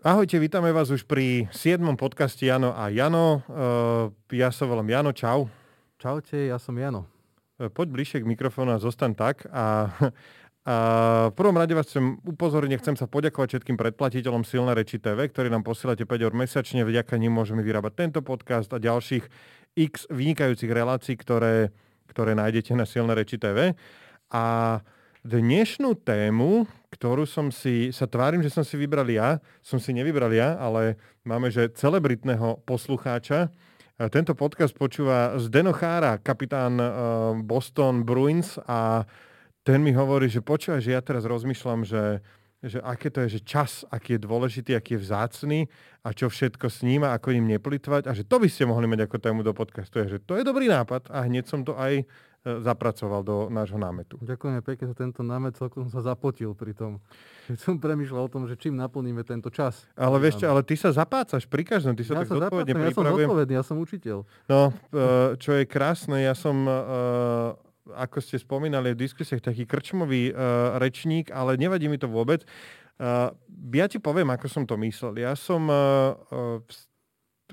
Ahojte, vítame vás už pri 7. podcaste Jano a Jano. Uh, ja sa volám Jano, čau. Čaute, ja som Jano. Uh, poď bližšie k mikrofónu a zostan tak. A, a v prvom rade vás chcem upozorniť, chcem sa poďakovať všetkým predplatiteľom Silné reči TV, ktorí nám posielate 5 eur mesačne, vďaka nim môžeme vyrábať tento podcast a ďalších x vynikajúcich relácií, ktoré, ktoré nájdete na Silné reči TV. A dnešnú tému, ktorú som si, sa tvárim, že som si vybral ja, som si nevybral ja, ale máme, že celebritného poslucháča. Tento podcast počúva Zdeno Chára, kapitán Boston Bruins a ten mi hovorí, že počúva, že ja teraz rozmýšľam, že, že aké to je, že čas, aký je dôležitý, aký je vzácný a čo všetko s ním a ako ním neplitvať a že to by ste mohli mať ako tému do podcastu. Je, že to je dobrý nápad a hneď som to aj E, zapracoval do nášho námetu. Ďakujeme pekne za tento námet, celkom som sa zapotil pri tom. Keď som premyšľal o tom, že čím naplníme tento čas. Ale vieš čo, ale ty sa zapácaš pri každom, ty sa ja tak sa zodpovedne ja som zodpovedný, ja som učiteľ. No, e, čo je krásne, ja som, e, ako ste spomínali v diskusiách, taký krčmový rečník, ale nevadí mi to vôbec. Ja ti poviem, ako som to myslel. Ja som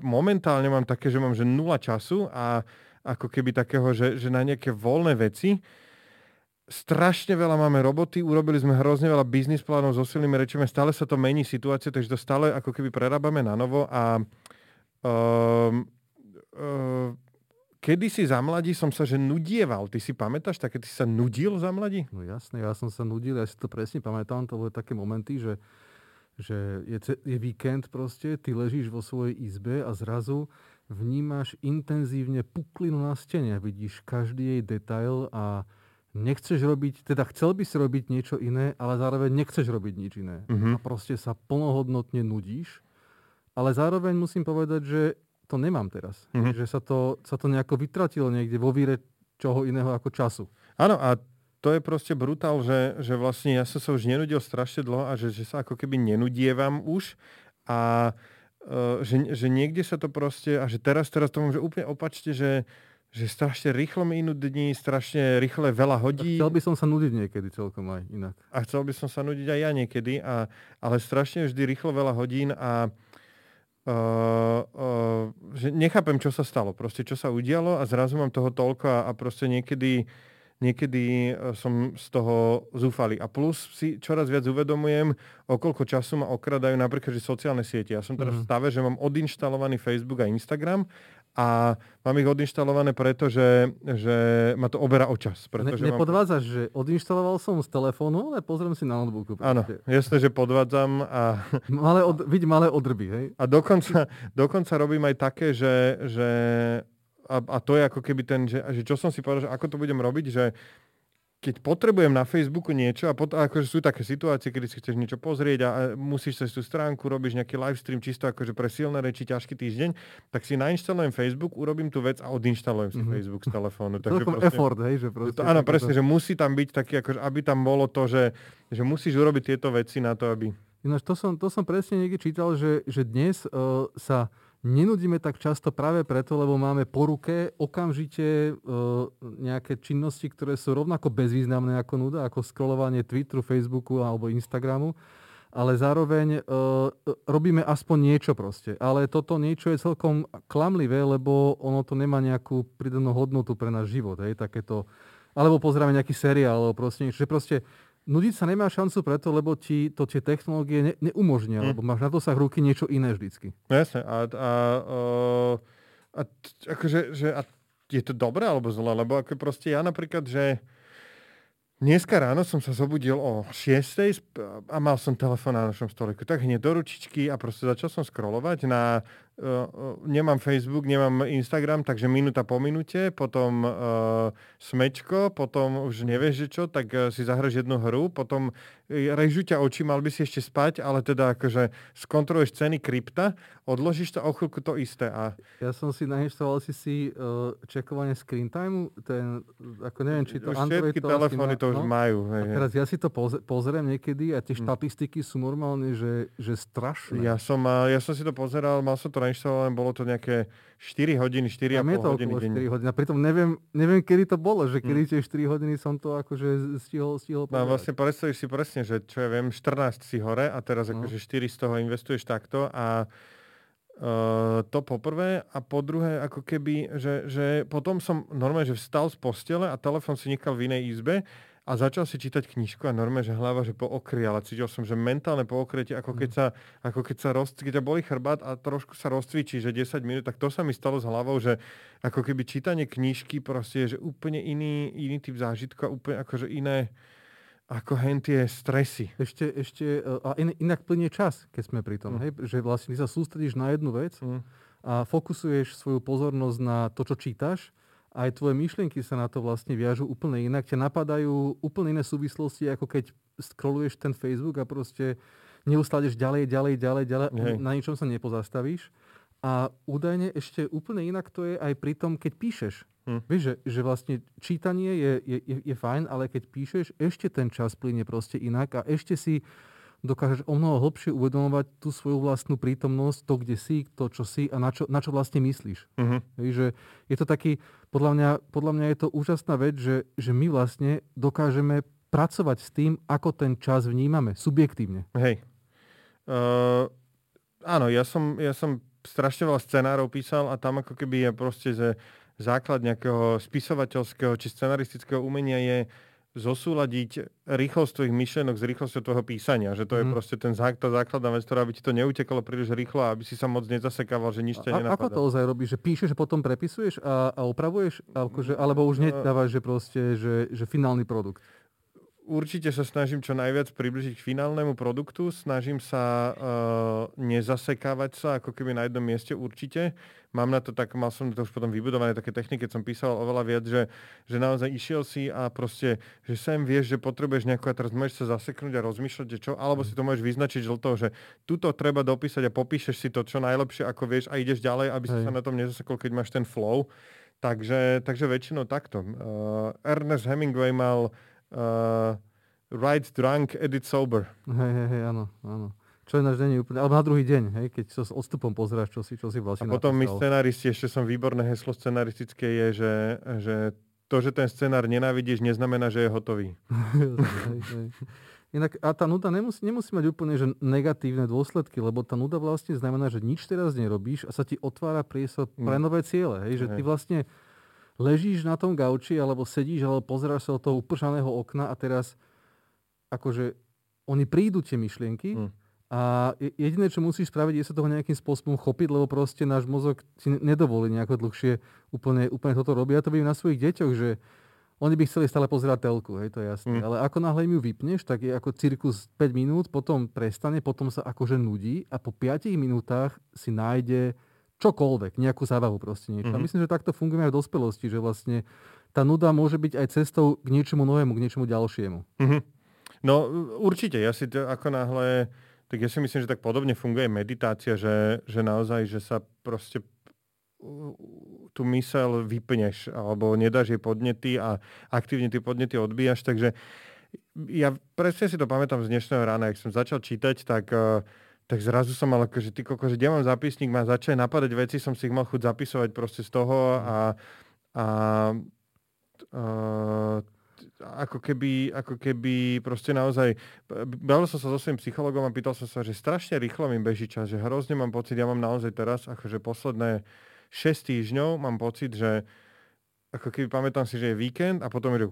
momentálne mám také, že mám že nula času a ako keby takého, že, že na nejaké voľné veci. Strašne veľa máme roboty, urobili sme hrozne veľa biznis plánov so silnými rečami, stále sa to mení situácia, takže to stále ako keby prerábame na novo a um, um, kedy si za mladí som sa že nudieval. Ty si pamätáš také, ty si sa nudil za mladí? No jasne, ja som sa nudil, ja si to presne pamätám, to boli také momenty, že, že je, je víkend proste, ty ležíš vo svojej izbe a zrazu vnímaš intenzívne puklinu na stene, vidíš každý jej detail a nechceš robiť, teda chcel by si robiť niečo iné, ale zároveň nechceš robiť nič iné. Uh-huh. A proste sa plnohodnotne nudíš, ale zároveň musím povedať, že to nemám teraz. Uh-huh. Že sa to, sa to nejako vytratilo niekde vo víre čoho iného ako času. Áno, a to je proste brutál, že, že vlastne ja som sa už nenudil strašne dlho a že, že sa ako keby nenudievam už a že, že niekde sa to proste, a že teraz, teraz to môže úplne opačte, že, že strašne rýchlo mi inú dní, strašne rýchle veľa hodí. chcel by som sa nudiť niekedy celkom aj inak. A chcel by som sa nudiť aj ja niekedy, a, ale strašne vždy rýchlo veľa hodín a uh, uh, že nechápem, čo sa stalo, proste čo sa udialo a zrazu mám toho toľko a, a proste niekedy niekedy e, som z toho zúfalý. A plus si čoraz viac uvedomujem, okolko času ma okradajú napríklad že sociálne siete. Ja som teraz mm. v stave, že mám odinštalovaný Facebook a Instagram a mám ich odinštalované preto, že, že ma to oberá o čas. Pretože ne, nepodvádzaš, mám... že odinštaloval som z telefónu, ale pozriem si na notebooku. Áno, jasné, že podvádzam. A... Malé od, vidí malé odrby, hej? A dokonca, dokonca robím aj také, že, že a, a to je ako keby ten, že, že čo som si povedal, že ako to budem robiť, že keď potrebujem na Facebooku niečo a pot, akože sú také situácie, kedy si chceš niečo pozrieť a musíš cez tú stránku, robíš nejaký live stream čisto akože pre silné reči, ťažký týždeň, tak si nainštalujem Facebook, urobím tú vec a odinštalujem si mm-hmm. Facebook z telefónu. Takže proste, effort, hej? Že proste, to, áno, presne, to... že musí tam byť taký, akože, aby tam bolo to, že, že musíš urobiť tieto veci na to, aby... Ináč to som, to som presne niekde čítal, že, že dnes uh, sa nenudíme tak často práve preto, lebo máme po ruke okamžite e, nejaké činnosti, ktoré sú rovnako bezvýznamné ako nuda, ako scrollovanie Twitteru, Facebooku alebo Instagramu, ale zároveň e, robíme aspoň niečo proste. Ale toto niečo je celkom klamlivé, lebo ono to nemá nejakú pridanú hodnotu pre náš život. Hej, takéto, alebo pozrieme nejaký seriál, alebo proste niečo. Že proste nudiť sa nemá šancu preto, lebo ti to tie technológie ne, neumožnia, mm. lebo máš na dosah ruky niečo iné vždycky. No jasne. A, a, a, akože, že, a je to dobré alebo zlé? Lebo ako proste ja napríklad, že Dneska ráno som sa zobudil o 6 a mal som telefón na našom stoliku. Tak hneď do ručičky a proste začal som scrollovať na nemám Facebook, nemám Instagram, takže minúta po minúte, potom uh, smečko, potom už nevieš, že čo, tak uh, si zahraš jednu hru, potom režu ťa oči, mal by si ešte spať, ale teda akože skontroluješ ceny krypta, odložíš to o chvíľku to isté. A... Ja som si nainštaloval si si uh, čekovanie screen time, ten, ako neviem, či to Už Android všetky telefóny to to už no. majú. A teraz ja si to pozriem niekedy a tie hm. štatistiky sú normálne, že, že strašné. Ja som, ja som si to pozeral, mal som to nainštalované, bolo to nejaké 4 hodiny, 4,5 hodiny. to 4 hodiny. A pritom neviem, neviem, kedy to bolo, že kedy hm. tie 4 hodiny som to akože stihol, stihol No vlastne predstavíš si presne, že čo ja viem, 14 si hore a teraz no. akože 4 z toho investuješ takto a Uh, to poprvé a po druhé, ako keby, že, že potom som normálne, že vstal z postele a telefon si nechal v inej izbe a začal si čítať knižku a normálne, že hlava, že pookriala. Cítil som, že mentálne pookretie, ako keď mm. sa, ako keď sa roz, keď boli chrbát a trošku sa rozcvičí, že 10 minút, tak to sa mi stalo s hlavou, že ako keby čítanie knižky proste je že úplne iný, iný typ zážitku a úplne akože iné, ako hen tie stresy. Ešte, ešte e, a in, inak plne čas, keď sme pri tom, mm. hej? že vlastne sa sústredíš na jednu vec mm. a fokusuješ svoju pozornosť na to, čo čítaš, aj tvoje myšlienky sa na to vlastne viažu úplne inak. Ťa napadajú úplne iné súvislosti, ako keď scrolluješ ten Facebook a proste neustále ďalej, ďalej, ďalej, ďalej, hej. na ničom sa nepozastavíš. A údajne ešte úplne inak to je aj pri tom, keď píšeš. Hm. Vieš, že, že vlastne čítanie je, je, je, je fajn, ale keď píšeš, ešte ten čas plyne proste inak a ešte si dokážeš o mnoho hlbšie uvedomovať tú svoju vlastnú prítomnosť, to, kde si, to, čo si a na čo, na čo vlastne myslíš. Uh-huh. Vieš, že je to taký, podľa mňa, podľa mňa je to úžasná vec, že, že my vlastne dokážeme pracovať s tým, ako ten čas vnímame, subjektívne. Hej. Uh, áno, ja som, ja som strašne veľa scenárov písal a tam ako keby je proste, že základ nejakého spisovateľského či scenaristického umenia je zosúľadiť rýchlosť tvojich myšlenok s rýchlosťou tvojho písania. Že to mm. je mhm. proste ten zák, tá základná vec, ktorá by ti to neutekalo príliš rýchlo a aby si sa moc nezasekával, že nič ťa nenapadá. Ako to ozaj robíš? Že píšeš, potom prepisuješ a, a opravuješ? Akože, alebo už nedávaš, že proste, že, že finálny produkt? Určite sa snažím čo najviac približiť k finálnemu produktu. Snažím sa uh, nezasekávať sa ako keby na jednom mieste určite. Mám na to tak, mal som to už potom vybudované také techniky, keď som písal oveľa viac, že, že naozaj išiel si a proste, že sem vieš, že potrebuješ nejakú a teraz môžeš sa zaseknúť a rozmýšľať, že čo, alebo si to môžeš vyznačiť žlto, že tuto treba dopísať a popíšeš si to čo najlepšie, ako vieš a ideš ďalej, aby si sa na tom nezasekol, keď máš ten flow. Takže, takže väčšinou takto. Uh, Ernest Hemingway mal uh, Ride Drunk, Edit Sober. Hej, hej, hej, áno, áno. Čo je náš není úplne, alebo na druhý deň, hej, keď sa s odstupom pozráš, čo si, čo si vlastne A potom napísal. my scenaristi, ešte som výborné heslo scenaristické je, že, že to, že ten scenár nenávidíš, neznamená, že je hotový. hej, hej. Inak, a tá nuda nemusí, nemusí mať úplne že negatívne dôsledky, lebo tá nuda vlastne znamená, že nič teraz nerobíš a sa ti otvára priestor pre mm. nové ciele. Hej? Že ty vlastne ležíš na tom gauči, alebo sedíš, alebo pozeráš sa od toho upršaného okna a teraz akože oni prídu tie myšlienky mm. a jediné, čo musíš spraviť, je sa toho nejakým spôsobom chopiť, lebo proste náš mozog si nedovolí nejako dlhšie úplne, úplne toto robiť. Ja to vidím na svojich deťoch, že oni by chceli stále pozerať telku, hej, to je jasné. Mm. Ale ako náhle im ju vypneš, tak je ako cirkus 5 minút, potom prestane, potom sa akože nudí a po 5 minútach si nájde čokoľvek, nejakú zábavu proste niečo. Mm-hmm. A mhm. myslím, že takto funguje aj v dospelosti, že vlastne tá nuda môže byť aj cestou k niečomu novému, k niečomu ďalšiemu. Mm-hmm. No určite, ja si to ako náhle, tak ja si myslím, že tak podobne funguje meditácia, že, že naozaj, že sa proste tú mysel vypneš alebo nedáš jej podnety a aktívne tie podnety odbíjaš, takže ja presne si to pamätám z dnešného rána, ak som začal čítať, tak uh, tak zrazu som mal že ty koko, že kde mám zápisník, ma začali napadať veci, som si ich mal chuť zapisovať proste z toho a, a, a ako keby, ako keby proste naozaj, bavil som sa so svojím psychologom a pýtal som sa, že strašne rýchlo mi beží čas, že hrozne mám pocit, ja mám naozaj teraz, akože posledné 6 týždňov mám pocit, že ako keby pamätám si, že je víkend a potom je, že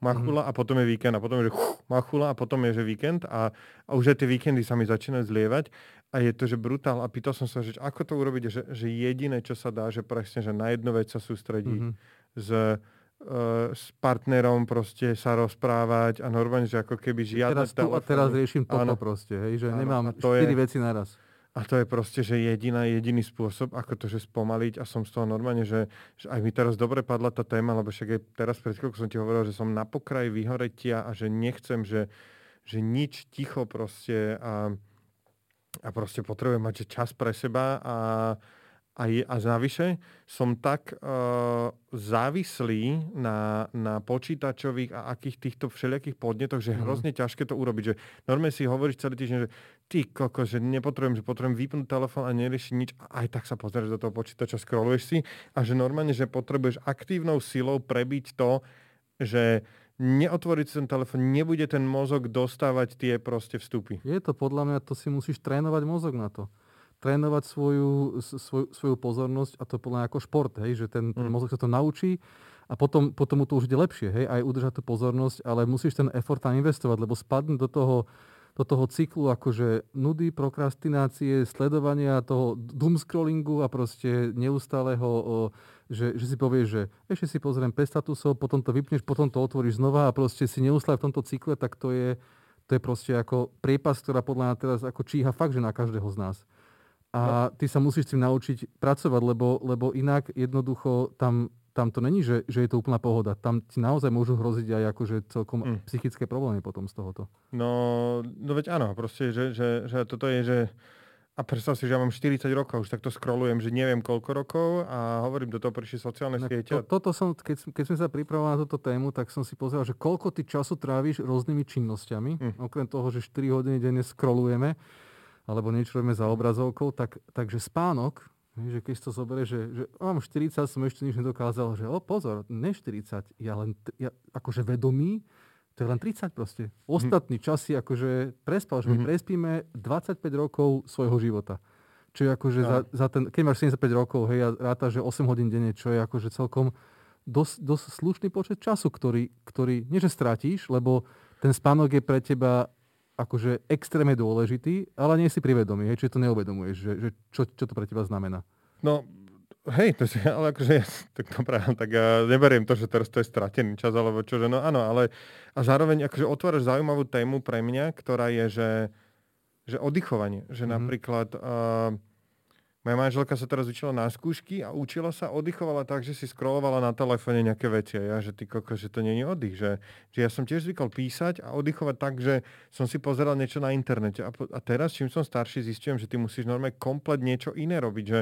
machula a potom je víkend a potom je, že machula a potom je, že víkend a, a už aj tie víkendy sa mi začínajú zlievať a je to, že brutál a pýtal som sa, že ako to urobiť, že, že jediné, čo sa dá, že presne, že na jednu vec sa sústredí mm-hmm. s, uh, s partnerom proste sa rozprávať a normálne, že ako keby žiadne teraz tu a teraz riešim toto proste, hej, že áno, nemám štyri je... veci naraz. A to je proste, že jediná, jediný spôsob, ako to, že spomaliť a som z toho normálne, že, že aj mi teraz dobre padla tá téma, lebo však aj teraz pred chvíľkou som ti hovoril, že som na pokraji vyhoretia a že nechcem, že, že nič ticho proste a, a proste potrebujem mať že čas pre seba a, a, a navyše som tak uh, závislý na, na počítačových a akých týchto všelijakých podnetoch, že je mm. hrozne ťažké to urobiť. Že normálne si hovoríš celý týždeň, že ty koko, že nepotrebujem, že potrebujem vypnúť telefón a neriešiť nič. A aj tak sa pozrieš do toho počítača, scrolluješ si a že normálne, že potrebuješ aktívnou silou prebiť to, že neotvoriť ten telefón, nebude ten mozog dostávať tie proste vstupy. Je to podľa mňa, to si musíš trénovať mozog na to trénovať svoju, svoju, svoju pozornosť a to podľa ako šport, hej, že ten, ten mm. mozog sa to naučí a potom, potom mu to už ide lepšie, hej, aj udržať tú pozornosť, ale musíš ten effort tam investovať, lebo spadnúť do toho, do toho cyklu akože nudy, prokrastinácie, sledovania toho doom scrollingu a proste neustáleho, že, že si povieš, že ešte si pozriem 5 statusov, potom to vypneš, potom to otvoríš znova a proste si neustále v tomto cykle, tak to je, to je proste ako priepas, ktorá podľa mňa teraz ako číha fakt, že na každého z nás. A ty sa musíš s tým naučiť pracovať, lebo, lebo inak jednoducho tam, tam to není, že, že je to úplná pohoda. Tam ti naozaj môžu hroziť aj akože celkom mm. psychické problémy potom z tohoto. No, no veď áno, proste, že, že, že toto je, že a predstav si, že ja mám 40 rokov, už takto scrollujem, že neviem koľko rokov a hovorím, do toho prišli sociálne no, siete. To, toto som, keď, keď sme sa pripravovali na túto tému, tak som si pozrel, že koľko ty času tráviš rôznymi činnosťami, mm. okrem toho, že 4 hodiny denne scrollujeme alebo niečo robíme za obrazovkou, tak, takže spánok, že keď to zoberie, že, že mám 40, som ešte nič nedokázal, že o pozor, ne 40, ja len, ja, akože vedomý, to je len 30 proste. Ostatný mm. čas si akože prespal, že my mm-hmm. prespíme 25 rokov svojho života. Čo je akože ja. za, za ten, keď máš 75 rokov, hej, a ráta, že 8 hodín denne, čo je akože celkom dosť, dosť slušný počet času, ktorý, ktorý nie že stratíš, lebo ten spánok je pre teba akože extrémne dôležitý, ale nie si privedomý, hej, či to neuvedomuješ, že, že čo, čo to pre teba znamená. No, hej, to si, ale akože ja, tak dobré, tak ja neberiem to, že teraz to je stratený čas, alebo čo, že no áno, ale a zároveň akože otváraš zaujímavú tému pre mňa, ktorá je, že, že oddychovanie, že mm-hmm. napríklad uh, moja manželka sa teraz učila na skúšky a učila sa, oddychovala tak, že si scrollovala na telefóne nejaké veci. A ja, že ty koko, že to nie je oddych. Že, že ja som tiež zvykol písať a oddychovať tak, že som si pozeral niečo na internete. A, a teraz, čím som starší, zistujem, že ty musíš normálne komplet niečo iné robiť. Že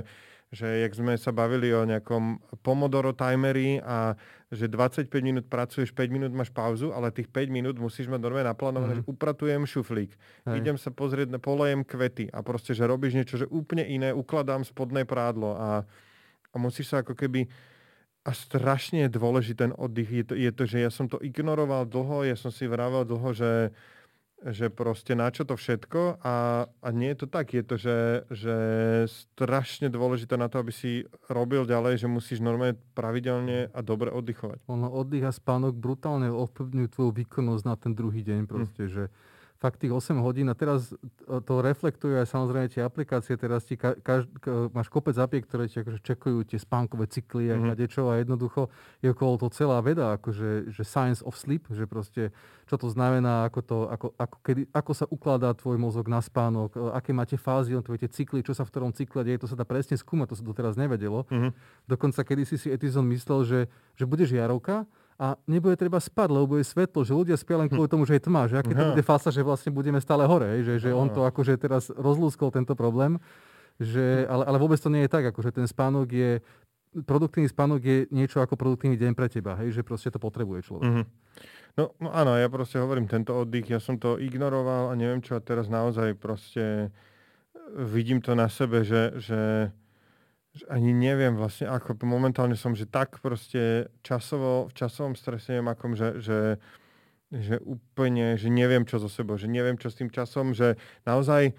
že jak sme sa bavili o nejakom Pomodoro timery a že 25 minút pracuješ, 5 minút máš pauzu, ale tých 5 minút musíš mať normálne naplánované, mm-hmm. že upratujem šuflík, Hej. idem sa pozrieť, polejem kvety a proste, že robíš niečo, že úplne iné, ukladám spodné prádlo a, a musíš sa ako keby a strašne je dôležitý ten oddych. Je to, je to, že ja som to ignoroval dlho, ja som si vravel dlho, že že proste na čo to všetko a, a nie je to tak, je to, že, že strašne dôležité na to, aby si robil ďalej, že musíš normálne pravidelne a dobre oddychovať. Ono oddych a spánok brutálne ovplyvňujú tvoju výkonnosť na ten druhý deň proste, mm. že fakt tých 8 hodín a teraz to reflektujú aj samozrejme tie aplikácie, teraz ti ka, ka, máš kopec apiek, ktoré ti akože čekujú tie spánkové cykly mm-hmm. a niečo a jednoducho je okolo to celá veda, akože že science of sleep, že proste čo to znamená, ako, to, ako, ako, kedy, ako sa ukladá tvoj mozog na spánok, e, aké máte fázy, on tie cykly, čo sa v ktorom cykle deje, to sa dá presne skúmať, to sa doteraz nevedelo. Mm-hmm. Dokonca kedy si si Edison myslel, že, že budeš jarovka, a nebude treba spať, lebo bude svetlo, že ľudia spia len kvôli tomu, že je tma, že aké to bude fasa, že vlastne budeme stále hore, že, že on to akože teraz rozlúskol tento problém, že, ale, ale vôbec to nie je tak, akože ten spánok je, produktívny spánok je niečo ako produktívny deň pre teba, hej, že proste to potrebuje človek. Mm-hmm. No, no áno, ja proste hovorím tento oddych, ja som to ignoroval a neviem čo a teraz naozaj proste vidím to na sebe, že, že že ani neviem vlastne, ako momentálne som, že tak proste časovo, v časovom strese neviem akom, že, že, že úplne, že neviem čo so sebou, že neviem čo s tým časom, že naozaj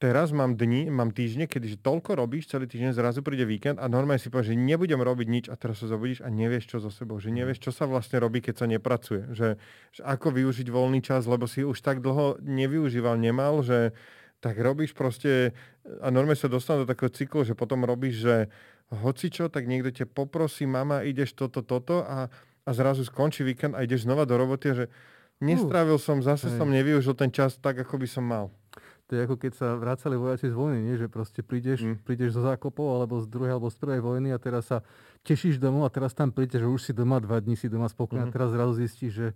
teraz mám dni, mám týždne, kedy že toľko robíš, celý týždeň zrazu príde víkend a normálne si povieš, že nebudem robiť nič a teraz sa zobudíš a nevieš čo so sebou, že nevieš, čo sa vlastne robí, keď sa nepracuje, že, že ako využiť voľný čas, lebo si už tak dlho nevyužíval, nemal, že tak robíš proste, a normálne sa dostanú do takého cyklu, že potom robíš, že hocičo, tak niekto ťa poprosí, mama, ideš toto, toto a, a zrazu skončí víkend a ideš znova do roboty že nestrávil som, zase Hej. som nevyužil ten čas tak, ako by som mal. To je ako keď sa vracali vojaci z vojny, nie? že proste prídeš, mm. prídeš zo zákopov alebo z druhej alebo z prvej vojny a teraz sa tešíš domov a teraz tam prídeš, že už si doma dva dní, si doma spokojný mm. a teraz zrazu zistíš, že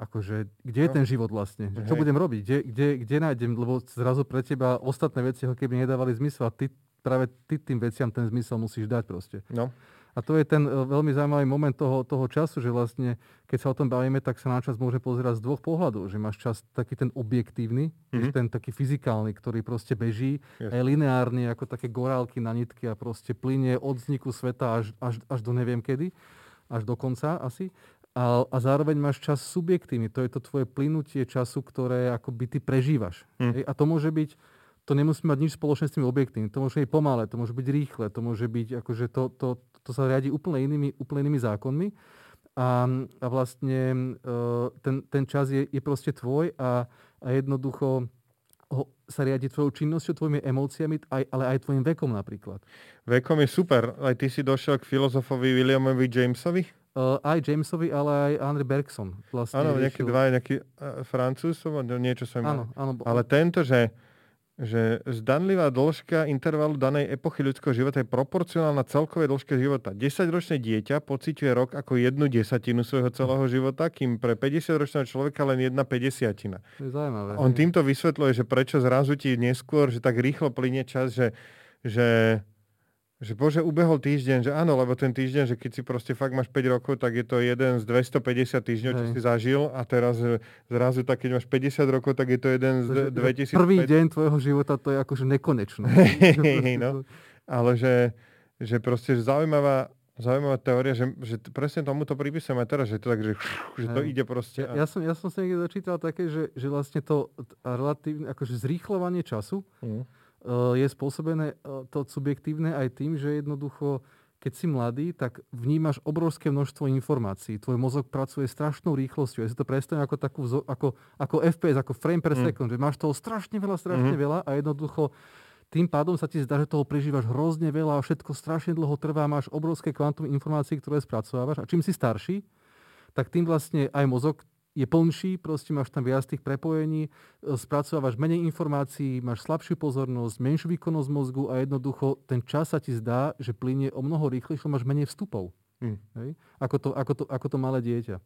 akože, kde je no. ten život vlastne? Čo budem robiť? Kde, kde, kde nájdem? Lebo zrazu pre teba ostatné veci ako keby nedávali zmysel a ty práve ty tým veciam ten zmysel musíš dať proste. No. A to je ten e, veľmi zaujímavý moment toho, toho času, že vlastne, keď sa o tom bavíme, tak sa na čas môže pozerať z dvoch pohľadov. Že máš čas taký ten objektívny, mm-hmm. ten taký fyzikálny, ktorý proste beží, yes. aj lineárny, ako také gorálky na nitky a proste plynie od vzniku sveta až, až, až do neviem kedy, až do konca asi. A, a zároveň máš čas subjektívny. To je to tvoje plynutie času, ktoré akoby ty prežívaš. Mm. A to môže byť to nemusí mať nič spoločné s tým objektom. To môže byť pomalé, to môže byť rýchle, to môže byť, akože to, to, to sa riadi úplne inými, úplne inými zákonmi. A, a vlastne uh, ten, ten čas je, je proste tvoj a, a jednoducho ho, sa riadi tvojou činnosťou, tvojimi emóciami, aj, ale aj tvojim vekom napríklad. Vekom je super. Aj ty si došiel k filozofovi Williamovi Jamesovi? Uh, aj Jamesovi, ale aj Andrew Bergson. Vlastne áno, nejaký dva, nejaký uh, francúz, niečo som áno, áno, Ale tento, že že zdanlivá dĺžka intervalu danej epochy ľudského života je proporcionálna celkovej dĺžke života. 10-ročné dieťa pociťuje rok ako jednu desatinu svojho celého života, kým pre 50-ročného človeka len jedna 50 To je zaujímavé. On týmto vysvetľuje, že prečo zrazu ti neskôr, že tak rýchlo plynie čas, že, že že bože, ubehol týždeň, že áno, lebo ten týždeň, že keď si proste fakt máš 5 rokov, tak je to jeden z 250 týždňov, čo si zažil a teraz e, zrazu tak, keď máš 50 rokov, tak je to jeden z 2000. Prvý deň tvojho života to je akože nekonečné. no. Ale že, že proste že zaujímavá, zaujímavá teória, že, že presne tomu to pripisujem aj teraz, že to tak, že, že to ide proste. A... Ja, som, ja som si niekde dočítal také, že, že vlastne to relatívne, akože zrýchľovanie času, mm je spôsobené to subjektívne aj tým, že jednoducho keď si mladý, tak vnímaš obrovské množstvo informácií. Tvoj mozog pracuje strašnou rýchlosťou. Ja si to predstavím ako, takú, ako, ako FPS, ako frame per mm. second, že máš toho strašne veľa, strašne mm. veľa a jednoducho tým pádom sa ti zdá, že toho prežívaš hrozne veľa a všetko strašne dlho trvá, máš obrovské kvantum informácií, ktoré spracovávaš a čím si starší, tak tým vlastne aj mozog je plnší, proste máš tam viac tých prepojení, e, spracovávaš menej informácií, máš slabšiu pozornosť, menšiu výkonnosť mozgu a jednoducho ten čas sa ti zdá, že plynie o mnoho rýchlejšie, máš menej vstupov. Hmm. Hej? Ako, to, ako, to, ako to malé dieťa.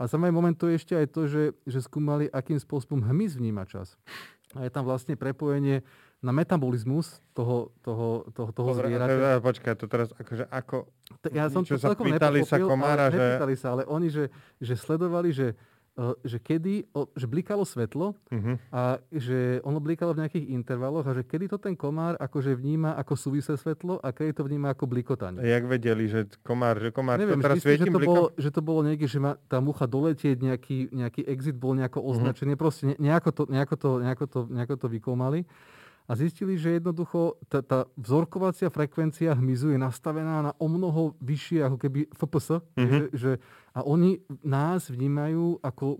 A samý moment to je ešte aj to, že, že skúmali, akým spôsobom hmyz vníma čas. A je tam vlastne prepojenie na metabolizmus toho, toho, toho, toho zvieraťa. Počkaj, to teraz akože ako... Ja som to sa pýtali sa komára, ale, že... Nepýtali sa, ale oni, že, že sledovali, že že kedy, že blikalo svetlo uh-huh. a že ono blikalo v nejakých intervaloch a že kedy to ten komár akože vníma ako súvisle svetlo a kedy to vníma ako blikotanie. Jak vedeli, že komár, že komár Neviem, to teraz svieti že to, bolo, že to bolo niekde, že má tá mucha doletieť, nejaký, nejaký exit bol nejako mhm. označený, uh-huh. proste nejako to, nejako to, nejako to, nejako to vykomali a zistili, že jednoducho tá, tá vzorkovacia frekvencia hmyzu je nastavená na o mnoho vyššie ako keby FPS, mm-hmm. že, že, a oni nás vnímajú ako...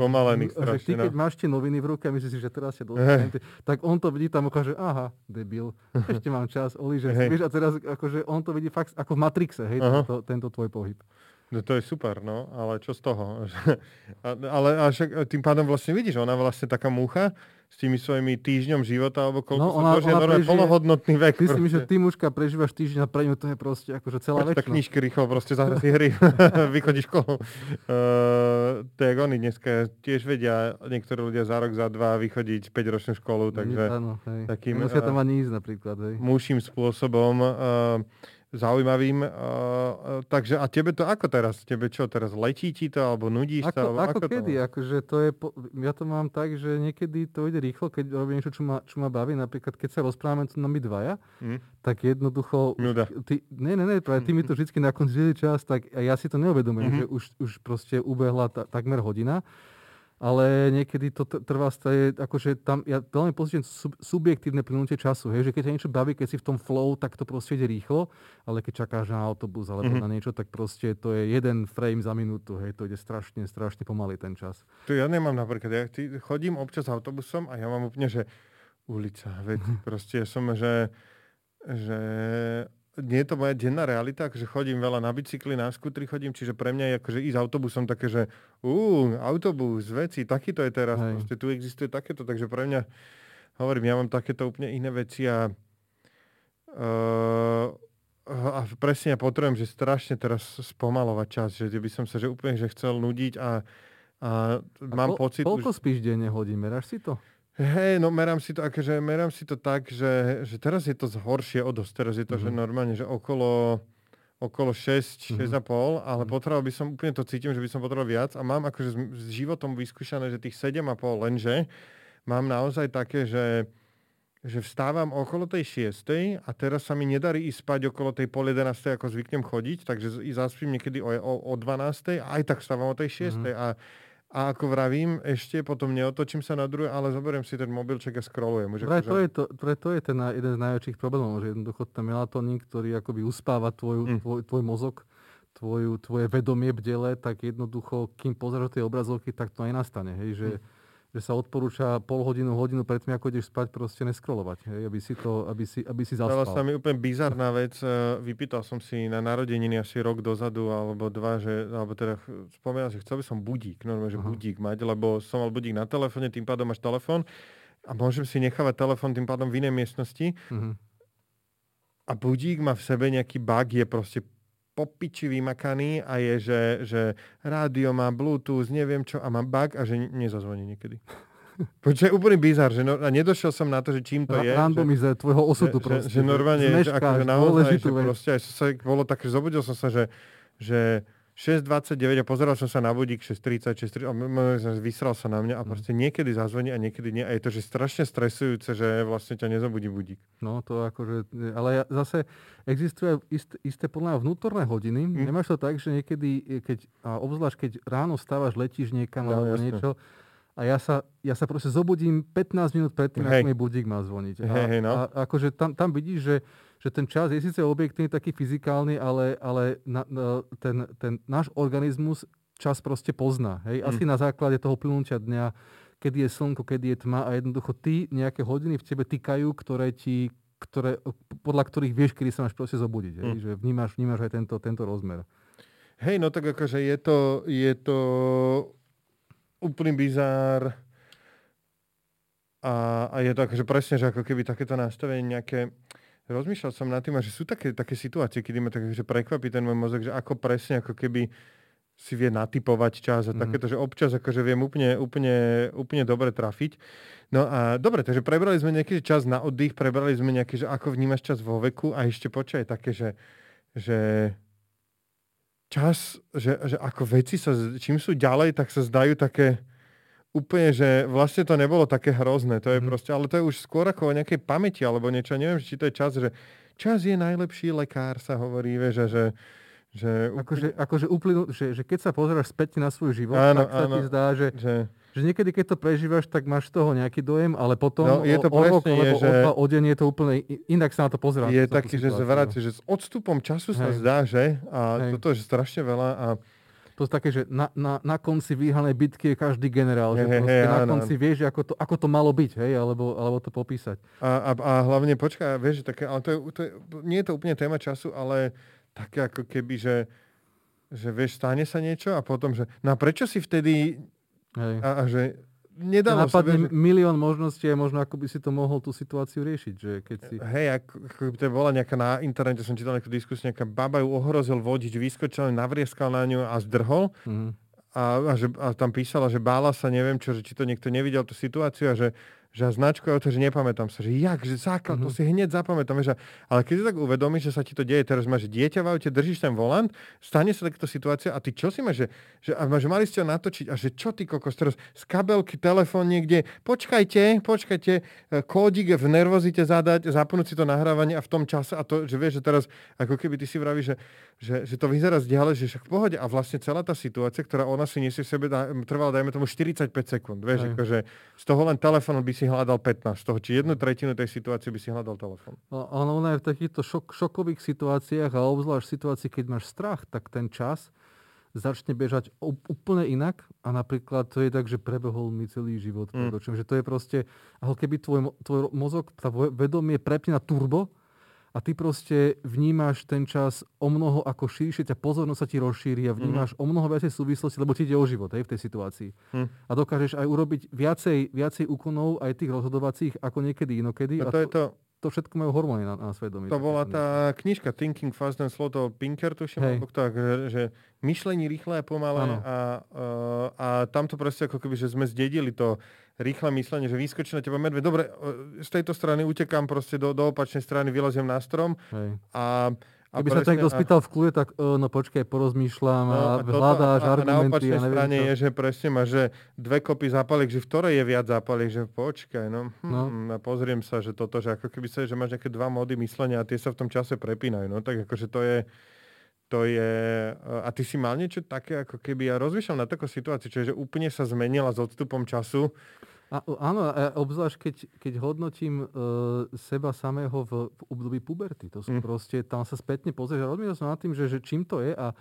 Pomalených strašne. Že ty, keď no. máš tie noviny v ruke a myslíš si, že teraz sa dostanete, tak on to vidí tam ukáže, aha, debil, ešte mám čas, že vieš, a teraz akože on to vidí fakt ako v Matrixe, hej, tento, tento tvoj pohyb. No to je super, no, ale čo z toho? ale a však tým pádom vlastne vidíš, ona vlastne taká múcha, s tými svojimi týždňom života, alebo koľko no, ona, to, ona je prežije, plnohodnotný vek. Ty si že ty mužka prežívaš týždeň a pre ňu to je proste akože celá večnosť. Tak knižky rýchlo proste za si hry, vychodí školu. Uh, to je oni dneska tiež vedia niektorí ľudia za rok, za dva vychodiť 5-ročnú školu, takže áno, hej. takým tam ani ísť napríklad. Hej. Muším spôsobom uh, zaujímavým. Uh, takže a tebe to ako teraz? Tebe čo teraz? Letí ti to alebo nudíš ako, sa? Alebo ako, ako kedy? To akože to je, po, ja to mám tak, že niekedy to ide rýchlo, keď robím niečo, čo ma, čo ma baví. Napríklad, keď sa rozprávame tu na my dvaja, mm. tak jednoducho... Nuda. Ty, ne, ne, ne, práve ty mi to vždy na konci čas, tak ja si to neuvedomujem, mm-hmm. že už, už proste ubehla ta, takmer hodina ale niekedy to trvá stále, akože tam, ja veľmi pocítim sub, subjektívne plynutie času, hej, že keď ťa niečo baví, keď si v tom flow, tak to proste ide rýchlo, ale keď čakáš na autobus alebo mm-hmm. na niečo, tak proste to je jeden frame za minútu, hej, to ide strašne, strašne pomaly ten čas. To ja nemám napríklad, ja chodím občas autobusom a ja mám úplne, že ulica, veď proste som, že že nie je to moja denná realita, akože chodím veľa na bicykli, na skutri chodím, čiže pre mňa je akože ísť autobusom také, že ú, autobus, veci, takýto je teraz, Hej. proste tu existuje takéto, takže pre mňa, hovorím, ja mám takéto úplne iné veci a uh, a presne ja potrebujem, že strašne teraz spomalovať čas, že by som sa že úplne že chcel nudiť a, a mám a po, pocit... Koľko už... spíš denne hodín, meráš si to? Hej, no merám si to, akože merám si to tak, že, že teraz je to horšie o dosť. Teraz je to, mm-hmm. že normálne, že okolo, okolo 6, mm-hmm. 6,5, ale mm-hmm. potreboval by som, úplne to cítim, že by som potreboval viac a mám akože s, s životom vyskúšané, že tých 7,5, lenže mám naozaj také, že že vstávam okolo tej 6 a teraz sa mi nedarí ísť spať okolo tej pol 11, ako zvyknem chodiť, takže zaspím niekedy o, o, o 12 a aj tak vstávam o tej 6 mm-hmm. a a ako vravím, ešte potom neotočím sa na druhé, ale zoberiem si ten mobilček a scrollujem. Už pre, akože... to je to, pre to je ten jeden z najväčších problémov, že jednoducho ten melatonín, ktorý akoby uspáva tvoju, mm. tvoj, tvoj mozog, tvoju, tvoje vedomie bdele, tak jednoducho, kým pozrieš tie obrazovky, tak to aj nastane. Hej, že mm že sa odporúča pol hodinu, hodinu predtým, ako ideš spať, proste neskrolovať, hej, aby si to, aby si, aby si zaspal. Stala sa mi úplne bizarná vec. E, vypýtal som si na narodeniny asi rok dozadu, alebo dva, že, alebo teda spomínal, že chcel by som budík, normálne, že Aha. budík mať, lebo som mal budík na telefóne, tým pádom máš telefón a môžem si nechávať telefón tým pádom v inej miestnosti. Uh-huh. A budík má v sebe nejaký bug, je proste po piči vymakaný a je, že, že rádio má Bluetooth, neviem čo a má bug a že nezazvoní niekedy. Počkaj, úplný bizar, že no, a nedošiel som na to, že čím to je. Randomize tvojho osudu že, proste. Že, že normálne, že, akože naozaj, že proste, aj sa, bolo tak, že zobudil som sa, že, že 6.29 a pozeral som sa na budík 6.30, 6.30 vysral sa na mňa a mhm. proste niekedy zazvoní a niekedy nie. A je to že strašne stresujúce, že vlastne ťa nezabudí budík. No to akože, ale zase existuje isté, isté podľa vnútorné hodiny. Hm. Nemáš to tak, že niekedy, keď, a obzvlášť keď ráno stávaš, letíš niekam no, alebo jasne. niečo, a ja sa, ja sa proste zobudím 15 minút predtým, ako mi budík má zvoniť. Hej, hej, no. a akože tam, tam vidíš, že že ten čas je síce objektívny, taký fyzikálny, ale, ale na, na, ten, ten náš organizmus čas proste pozná. Hej? Asi mm. na základe toho plynúťa dňa, kedy je slnko, kedy je tma a jednoducho ty nejaké hodiny v tebe týkajú, ktoré ti ktoré, podľa ktorých vieš, kedy sa máš proste zobudiť. Hej? Mm. Že vnímaš, vnímaš aj tento, tento rozmer. Hej, no tak akože je to, je to úplný bizár a, a je to akože presne, že ako keby takéto nastavenie nejaké Rozmýšľal som nad tým, že sú také, také situácie, kedy ma tak, že prekvapí ten môj mozog, že ako presne, ako keby si vie natypovať čas a mm. takéto, že občas akože viem úplne, úplne, úplne dobre trafiť. No a dobre, takže prebrali sme nejaký čas na oddych, prebrali sme nejaký, že ako vnímaš čas vo veku a ešte počkaj také, že, že čas, že, že ako veci sa, čím sú ďalej, tak sa zdajú také, úplne, že vlastne to nebolo také hrozné. To je mm. proste, ale to je už skôr ako o nejakej pamäti alebo niečo. Neviem, či to je čas, že čas je najlepší lekár, sa hovorí, že, že, že, akože, akože uplynú, že, že keď sa pozeráš späť na svoj život, áno, tak sa áno, ti zdá, že, že, že niekedy, keď to prežívaš, tak máš z toho nejaký dojem, ale potom no, je to o, o rok, je, že, o, o deň je to úplne, inak sa na to pozerá. Je taký, že zvráti, že s odstupom času sa Hej. zdá, že a Hej. toto je strašne veľa a to je také, že na, na, na konci vyhranej bitky je každý generál. Že hey, hey, na áno. konci vieš, ako to, ako to malo byť, hej, alebo, alebo to popísať. A, a, a hlavne, počkaj, vieš, také, ale to je, to je, nie je to úplne téma času, ale také ako keby, že, že vieš, stane sa niečo a potom, že no a prečo si vtedy Hej. A, a že nedalo napadne sa, milión možností a možno ako by si to mohol tú situáciu riešiť. Že keď si... Hej, ako, ako by to bola nejaká na internete, som čítal nejakú diskusiu, nejaká baba ju ohrozil vodič, vyskočil, navrieskal na ňu a zdrhol. Mm-hmm. A, a, že, a tam písala, že bála sa, neviem čo, že či to niekto nevidel tú situáciu a že že značku je o to, že nepamätám sa, že jak, že základ, mm-hmm. to mhm. si hneď zapamätám, že, ale keď si tak uvedomíš, že sa ti to deje, teraz máš dieťa v aute, držíš ten volant, stane sa takéto situácia a ty čo si máš, že, že, a máš, mali ste ho natočiť a že čo ty kokos, teraz z kabelky, telefón niekde, počkajte, počkajte, e, kódik v nervozite zadať, zapnúť si to nahrávanie a v tom čase a to, že vieš, že teraz ako keby ty si vravíš, že, že, že to vyzerá zdiale, že však v pohode a vlastne celá tá situácia, ktorá ona si nesie v sebe, trvala dajme tomu 45 sekúnd, vieš, akože z toho len telefón by si hľadal 15, z toho či jednu tretinu tej situácie by si hľadal telefón. No, ale ona je v takýchto šok, šokových situáciách a obzvlášť v situácii, keď máš strach, tak ten čas začne bežať úplne inak a napríklad to je tak, že prebehol mi celý život. Mm. Že to je proste, ako keby tvoj, tvoj mozog, tá vedomie prepne na turbo a ty proste vnímaš ten čas o mnoho ako širšie, ťa pozornosť sa ti rozšíri a vnímaš mm. o mnoho viacej súvislosti, lebo ti ide o život hej, v tej situácii. Mm. A dokážeš aj urobiť viacej, viacej úkonov, aj tých rozhodovacích, ako niekedy inokedy. No to, a to, je to, to všetko majú hormóny na, na svedomí. To bola tá knižka Thinking Fast and Slow, to Pinker, tuším, hey. to, že, myšlení rýchle a pomalé a, a a tamto proste ako keby, že sme zdedili to rýchle myslenie, že vyskočí na teba medveď. Dobre, z tejto strany utekám proste do, do opačnej strany, vyleziem na strom Hej. a a Keby sa to niekto spýtal v kľude, tak uh, no počkaj, porozmýšľam no, a, a hľadáš a, argumenty. A na opačnej ja strane čo. je, že presne máš, že dve kopy zápaliek, že v ktorej je viac zápaliek, že počkaj, no, hm, no. a pozriem sa, že toto, že ako keby sa, že máš nejaké dva módy myslenia a tie sa v tom čase prepínajú, no tak akože to je, to je, a ty si mal niečo také, ako keby, ja rozmýšľam na takú situáciu, čo je, že úplne sa zmenila s odstupom času, a, áno, a obzvlášť keď, keď hodnotím uh, seba samého v, v období puberty. To sú mm. proste, tam sa spätne pozrieš a rozmýšľam som nad tým, že, že čím to je a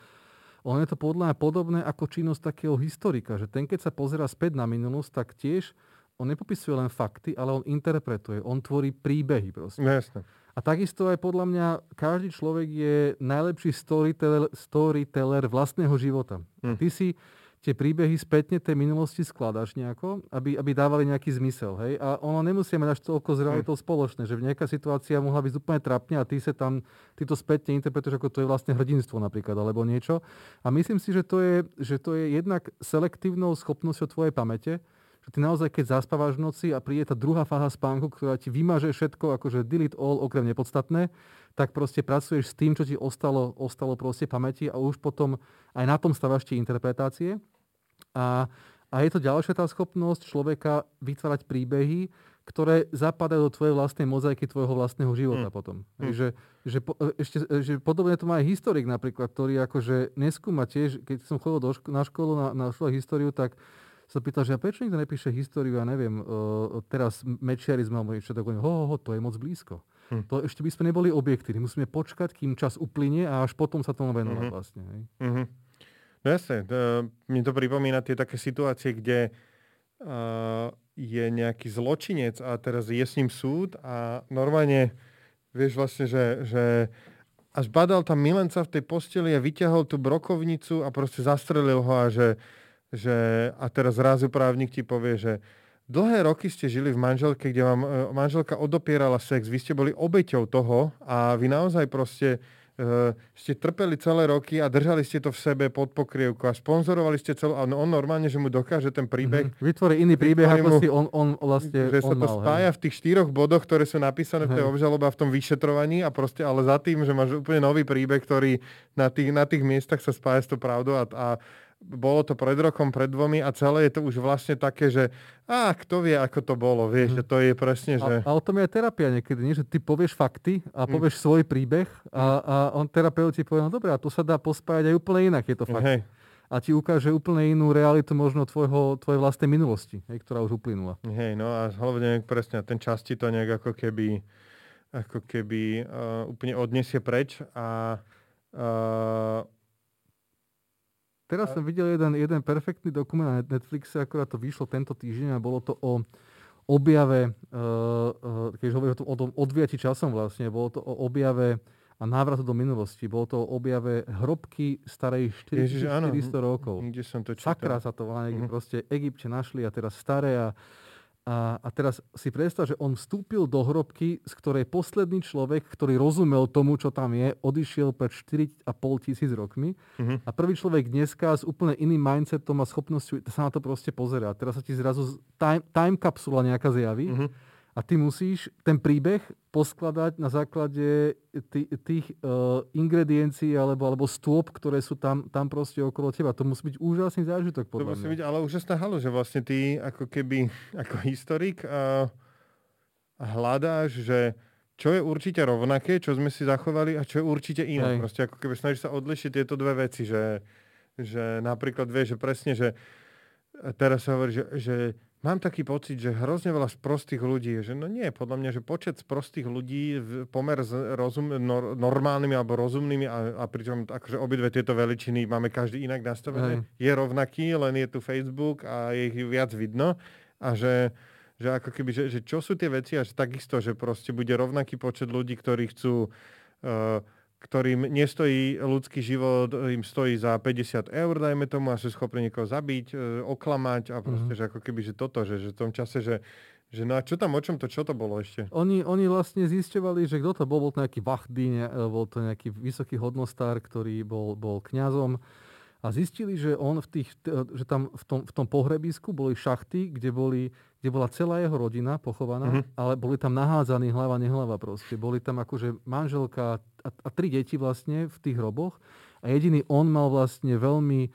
ono je to podľa mňa podobné ako činnosť takého historika, že ten, keď sa pozera späť na minulosť, tak tiež on nepopisuje len fakty, ale on interpretuje, on tvorí príbehy proste. No, jasne. A takisto aj podľa mňa každý človek je najlepší storyteller, storyteller vlastného života. Mm. Ty si tie príbehy spätne tej minulosti skladaš nejako, aby, aby dávali nejaký zmysel. Hej? A ono nemusí mať až toľko z realitou hm. spoločné, že v nejaká situácia mohla byť úplne trapne a ty sa tam, ty to spätne interpretuješ ako to je vlastne hrdinstvo napríklad, alebo niečo. A myslím si, že to je, že to je jednak selektívnou schopnosťou tvojej pamäte, že ty naozaj, keď zaspávaš v noci a príde tá druhá fáza spánku, ktorá ti vymaže všetko, akože delete all, okrem nepodstatné, tak proste pracuješ s tým, čo ti ostalo, ostalo proste pamäti a už potom aj na tom stavaš tie interpretácie. A, a je to ďalšia tá schopnosť človeka vytvárať príbehy, ktoré zapadajú do tvojej vlastnej mozaiky, tvojho vlastného života mm. potom. Mm. Že, že, po, ešte, že podobne to má aj historik napríklad, ktorý akože neskúma tiež, keď som chodil do ško- na školu na, na škole históriu, tak sa pýtal, že a prečo nikto nepíše históriu, ja neviem, uh, teraz mečiarizm alebo niečo, tak ho, ho, ho, to je moc blízko. Hm. To ešte by sme neboli objektívni. Musíme počkať, kým čas uplynie a až potom sa tomu venovať mm-hmm. vlastne. Hej. Mm-hmm. No jasne, to, mne to pripomína tie také situácie, kde uh, je nejaký zločinec a teraz je s ním súd a normálne vieš vlastne, že, že až badal tam milenca v tej posteli a vyťahol tú brokovnicu a proste zastrelil ho a že že, a teraz zrazu právnik ti povie, že dlhé roky ste žili v manželke, kde vám e, manželka odopierala sex, vy ste boli obeťou toho a vy naozaj proste uh, ste trpeli celé roky a držali ste to v sebe pod pokrievku a sponzorovali ste celú, a on normálne, že mu dokáže ten príbeh. Mm-hmm. Vytvorí iný príbeh, ako mu, si on, on vlastne Že on sa to mal, spája hej. v tých štyroch bodoch, ktoré sú napísané v tej obžalobe a v tom vyšetrovaní a proste, ale za tým, že máš úplne nový príbeh, ktorý na tých, na tých miestach sa spája s tou pravdou a, a bolo to pred rokom, pred dvomi a celé je to už vlastne také, že a kto vie, ako to bolo, vieš, mm. že to je presne, že... A, o tom je aj terapia niekedy, nie? že ty povieš fakty a mhm. povieš mm. svoj príbeh a, a on terapeut ti povie, no dobré, a to sa dá pospájať aj úplne inak, je to fakt. Hej. A ti ukáže úplne inú realitu možno tvojho, tvojej vlastnej minulosti, hej, ktorá už uplynula. Hej, no a hlavne presne ten čas ti to nejak ako keby, ako keby uh, úplne odniesie preč a uh, Teraz som videl jeden, jeden perfektný dokument na Netflixe, akorát to vyšlo tento týždeň a bolo to o objave, uh, uh, keď hovorím o tom odviati časom vlastne, bolo to o objave a návratu do minulosti. Bolo to o objave hrobky starej 400 rokov. Kde som to čítal. Sakra sa to volá, uh-huh. proste Egypte našli a teraz staré a a, a teraz si predstav, že on vstúpil do hrobky, z ktorej posledný človek, ktorý rozumel tomu, čo tam je, odišiel pred 4,5 tisíc rokmi. Uh-huh. A prvý človek dneska s úplne iným mindsetom a schopnosťou sa na to proste pozerá. Teraz sa ti zrazu time, time kapsula nejaká zjaví. Uh-huh a ty musíš ten príbeh poskladať na základe tých, tých uh, ingrediencií alebo, alebo stôp, ktoré sú tam, tam proste okolo teba. To musí byť úžasný zážitok, podľa To musí mňa. byť ale úžasná halu, že vlastne ty ako keby ako historik uh, hľadáš, že čo je určite rovnaké, čo sme si zachovali a čo je určite iné. Hej. Proste ako keby snažíš sa odlišiť tieto dve veci, že, že napríklad vieš, že presne, že teraz sa hovorí, že, že Mám taký pocit, že hrozne veľa sprostých ľudí že no nie, podľa mňa, že počet sprostých ľudí v pomer s rozum, nor, normálnymi alebo rozumnými a, a pričom akože obidve tieto veličiny máme každý inak nastavené, Aj. je rovnaký, len je tu Facebook a je ich viac vidno a že, že ako keby, že, že čo sú tie veci a že takisto, že proste bude rovnaký počet ľudí, ktorí chcú uh, ktorým nestojí ľudský život, im stojí za 50 eur, dajme tomu, a sú schopní niekoho zabiť, e, oklamať a proste, mm-hmm. že ako keby, že toto, že, že v tom čase, že, že no a čo tam, o čom to, čo to bolo ešte? Oni, oni vlastne zisťovali, že kto to bol, bol to nejaký Vachdy, ne, bol to nejaký vysoký hodnostár, ktorý bol, bol kňazom a A zistili, že on v tých, že tam v tom, v tom pohrebisku boli šachty, kde, boli, kde bola celá jeho rodina pochovaná, mm-hmm. ale boli tam nahádzaní hlava, nehlava proste. Boli tam akože manželka a, a tri deti vlastne v tých hroboch. A jediný on mal vlastne veľmi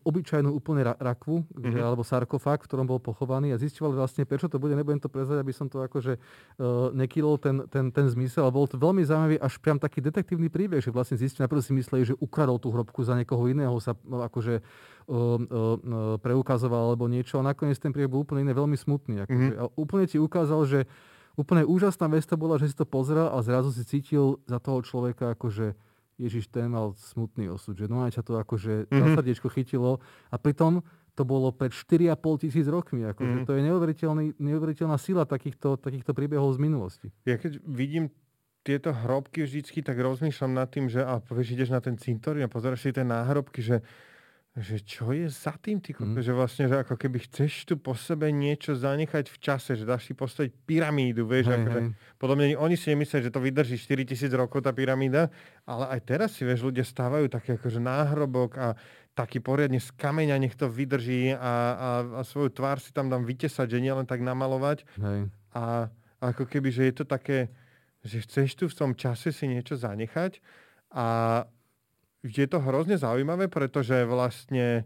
obyčajnú úplne ra- rakvu, mm-hmm. alebo sarkofág, v ktorom bol pochovaný a zistil vlastne, prečo to bude, nebudem to prezať, aby som to akože uh, nekýlol ten, ten, ten zmysel. A bol to veľmi zaujímavý, až priam taký detektívny príbeh, že vlastne zistil, najprv si mysleli, že ukradol tú hrobku za niekoho iného, sa no, akože uh, preukazoval alebo niečo a nakoniec ten príbeh bol úplne iný, veľmi smutný. Akože. Mm-hmm. A úplne ti ukázal, že úplne úžasná vec to bola, že si to pozrel a zrazu si cítil za toho človeka akože Ježiš ten mal smutný osud, že no aj ťa to akože mm-hmm. srdiečko chytilo a pritom to bolo pred 4,5 tisíc rokmi. Akože mm-hmm. To je neuveriteľná sila takýchto, takýchto príbehov z minulosti. Ja keď vidím tieto hrobky vždycky, tak rozmýšľam nad tým, že a povieš, ideš na ten cintorín a pozeráš si tie náhrobky, že že čo je za tým, ty mm. že vlastne, že ako keby chceš tu po sebe niečo zanechať v čase, že dáš si postaviť pyramídu, vieš, hej, akože, hej. podobne oni si nemyslia, že to vydrží 4000 rokov tá pyramída, ale aj teraz si, vieš, ľudia stávajú taký akože náhrobok a taký poriadne z kameňa, nech to vydrží a, a, a svoju tvár si tam dám vytesať, že nielen tak namalovať. Hej. A ako keby, že je to také, že chceš tu v tom čase si niečo zanechať a je to hrozne zaujímavé, pretože vlastne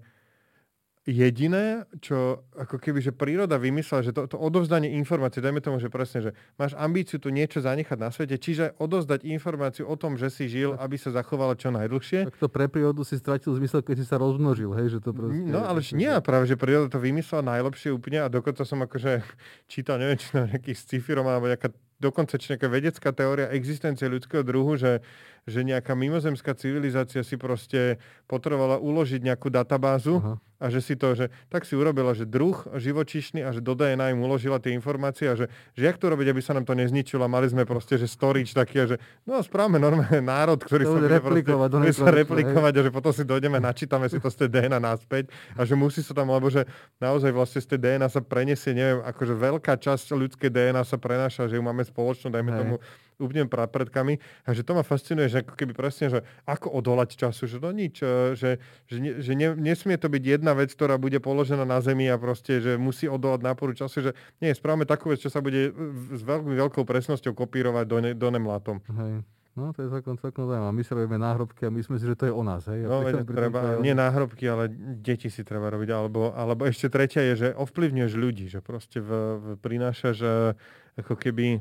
jediné, čo ako keby, že príroda vymyslela, že to, to odovzdanie informácií, dajme tomu, že presne, že máš ambíciu tu niečo zanechať na svete, čiže odozdať informáciu o tom, že si žil, aby sa zachovala čo najdlhšie. Tak to pre prírodu si stratil zmysel, keď si sa rozmnožil, hej, že to proste... No ale nie, práve, že príroda to vymyslela najlepšie úplne a dokonca som akože čítal, neviem, či na nejakých sci-fi alebo nejaká dokonca či nejaká vedecká teória existencie ľudského druhu, že že nejaká mimozemská civilizácia si proste potrebovala uložiť nejakú databázu Aha. a že si to, že tak si urobila, že druh živočišný a že do DNA im uložila tie informácie a že, že jak to robiť, aby sa nám to nezničilo. Mali sme proste, že storage taký a že no správame normálne národ, ktorý to sa bude replikovať, proste, sa replikovať a že potom si dojdeme, načítame si to z tej DNA naspäť a že musí sa tam, lebo že naozaj vlastne z tej DNA sa preniesie, neviem, akože veľká časť ľudskej DNA sa prenáša, že ju máme spoločnú, dajme Hej. tomu úplne predkami. A že to ma fascinuje, že ako keby presne, že ako odolať času, že no nič, e, že, že, ne, že ne, nesmie to byť jedna vec, ktorá bude položená na zemi a proste, že musí odolať náporu času, že nie, správame takú vec, čo sa bude s veľmi veľkou presnosťou kopírovať do, ne, do nemlátom. Hej. No, to je celkom, celkom zaujímavé. My sa robíme náhrobky a myslíme si, že to je o nás. Hej? No, veď, treba, nie náhrobky, ale deti si treba robiť. Alebo, alebo ešte tretia je, že ovplyvňuješ ľudí, že proste v, v, prinášaš ako keby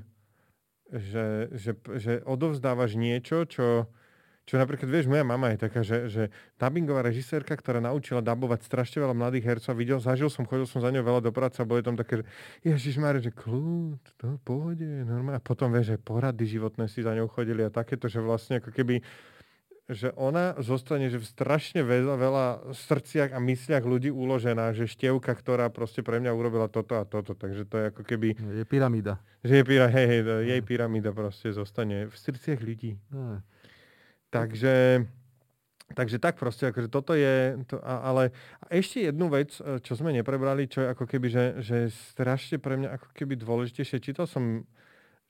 že, že, že odovzdávaš niečo, čo, čo napríklad, vieš, moja mama je taká, že, že dubbingová režisérka, ktorá naučila dabovať strašne veľa mladých hercov, videl, zažil som, chodil som za ňou veľa do práce a boli tam také, že ježišmarja, že kľud, to pôjde, normálne. A potom, vieš, že porady životné si za ňou chodili a takéto, že vlastne ako keby že ona zostane že v strašne veľa, veľa srdciach a mysliach ľudí uložená, že števka, ktorá proste pre mňa urobila toto a toto, takže to je ako keby... Je pyramída. Že je pyra, hej, hej, jej pyramída proste zostane v srdciach ľudí. No. Takže, takže tak proste, akože toto je, to, ale a ešte jednu vec, e, čo sme neprebrali, čo je ako keby, že, že je strašne pre mňa ako keby dôležitejšie. Čítal som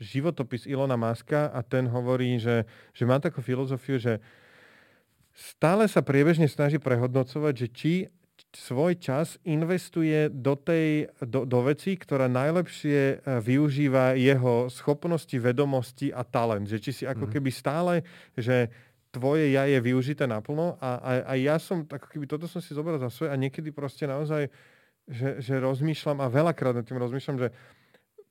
životopis Ilona Maska a ten hovorí, že, že má takú filozofiu, že stále sa priebežne snaží prehodnocovať, že či svoj čas investuje do, tej, do, do vecí, ktorá najlepšie e, využíva jeho schopnosti, vedomosti a talent. Že či si ako mhm. keby stále, že tvoje ja je využité naplno a, a, a ja som, ako keby toto som si zobral za svoje a niekedy proste naozaj, že, že rozmýšľam a veľakrát nad tým rozmýšľam, že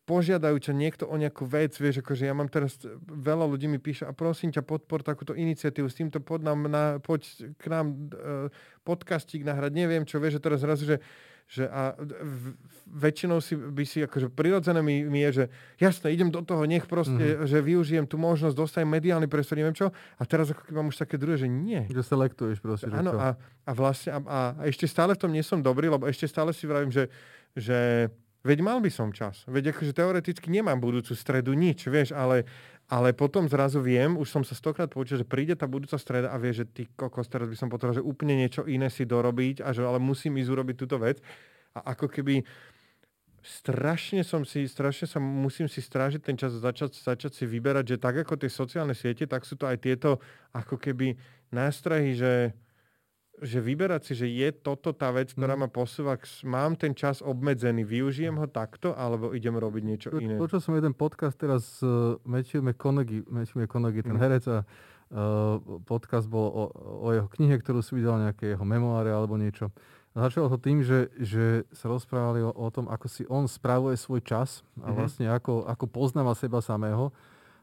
požiadajú ťa niekto o nejakú vec, vieš, akože ja mám teraz, veľa ľudí mi píše a prosím ťa podpor takúto iniciatívu, s týmto pod nám na, poď k nám uh, podcastík nahrať, neviem čo, vieš, že teraz zrazu, že, že a v, väčšinou si, by si akože prirodzené mi, mi je, že jasné, idem do toho, nech proste, mm-hmm. že využijem tú možnosť, dostajem mediálny priestor, neviem čo, a teraz ako keby mám už také druhé, že nie. Že selektuješ proste. Áno, a, a vlastne, a, a, a ešte stále v tom nie som dobrý, lebo ešte stále si vravím, že, že Veď mal by som čas. Veď akože teoreticky nemám budúcu stredu nič, vieš, ale, ale potom zrazu viem, už som sa stokrát počul, že príde tá budúca streda a vie, že ty kokos, teraz by som potreboval, že úplne niečo iné si dorobiť a že ale musím ísť urobiť túto vec. A ako keby strašne som si, strašne sa musím si strážiť ten čas a začať, začať si vyberať, že tak ako tie sociálne siete, tak sú to aj tieto ako keby nástrahy, že že vyberať si, že je toto tá vec, ktorá mm. ma posúva, mám ten čas obmedzený, využijem ho takto, alebo idem robiť niečo iné. Počul som jeden podcast teraz s uh, Matthew McConaughey, Matthew McConaughey ten mm. herec a uh, podcast bol o, o jeho knihe, ktorú si videl nejaké jeho memoáre alebo niečo. Začalo to tým, že, že sa rozprávali o, o tom, ako si on spravuje svoj čas a mm-hmm. vlastne ako, ako poznáva seba samého.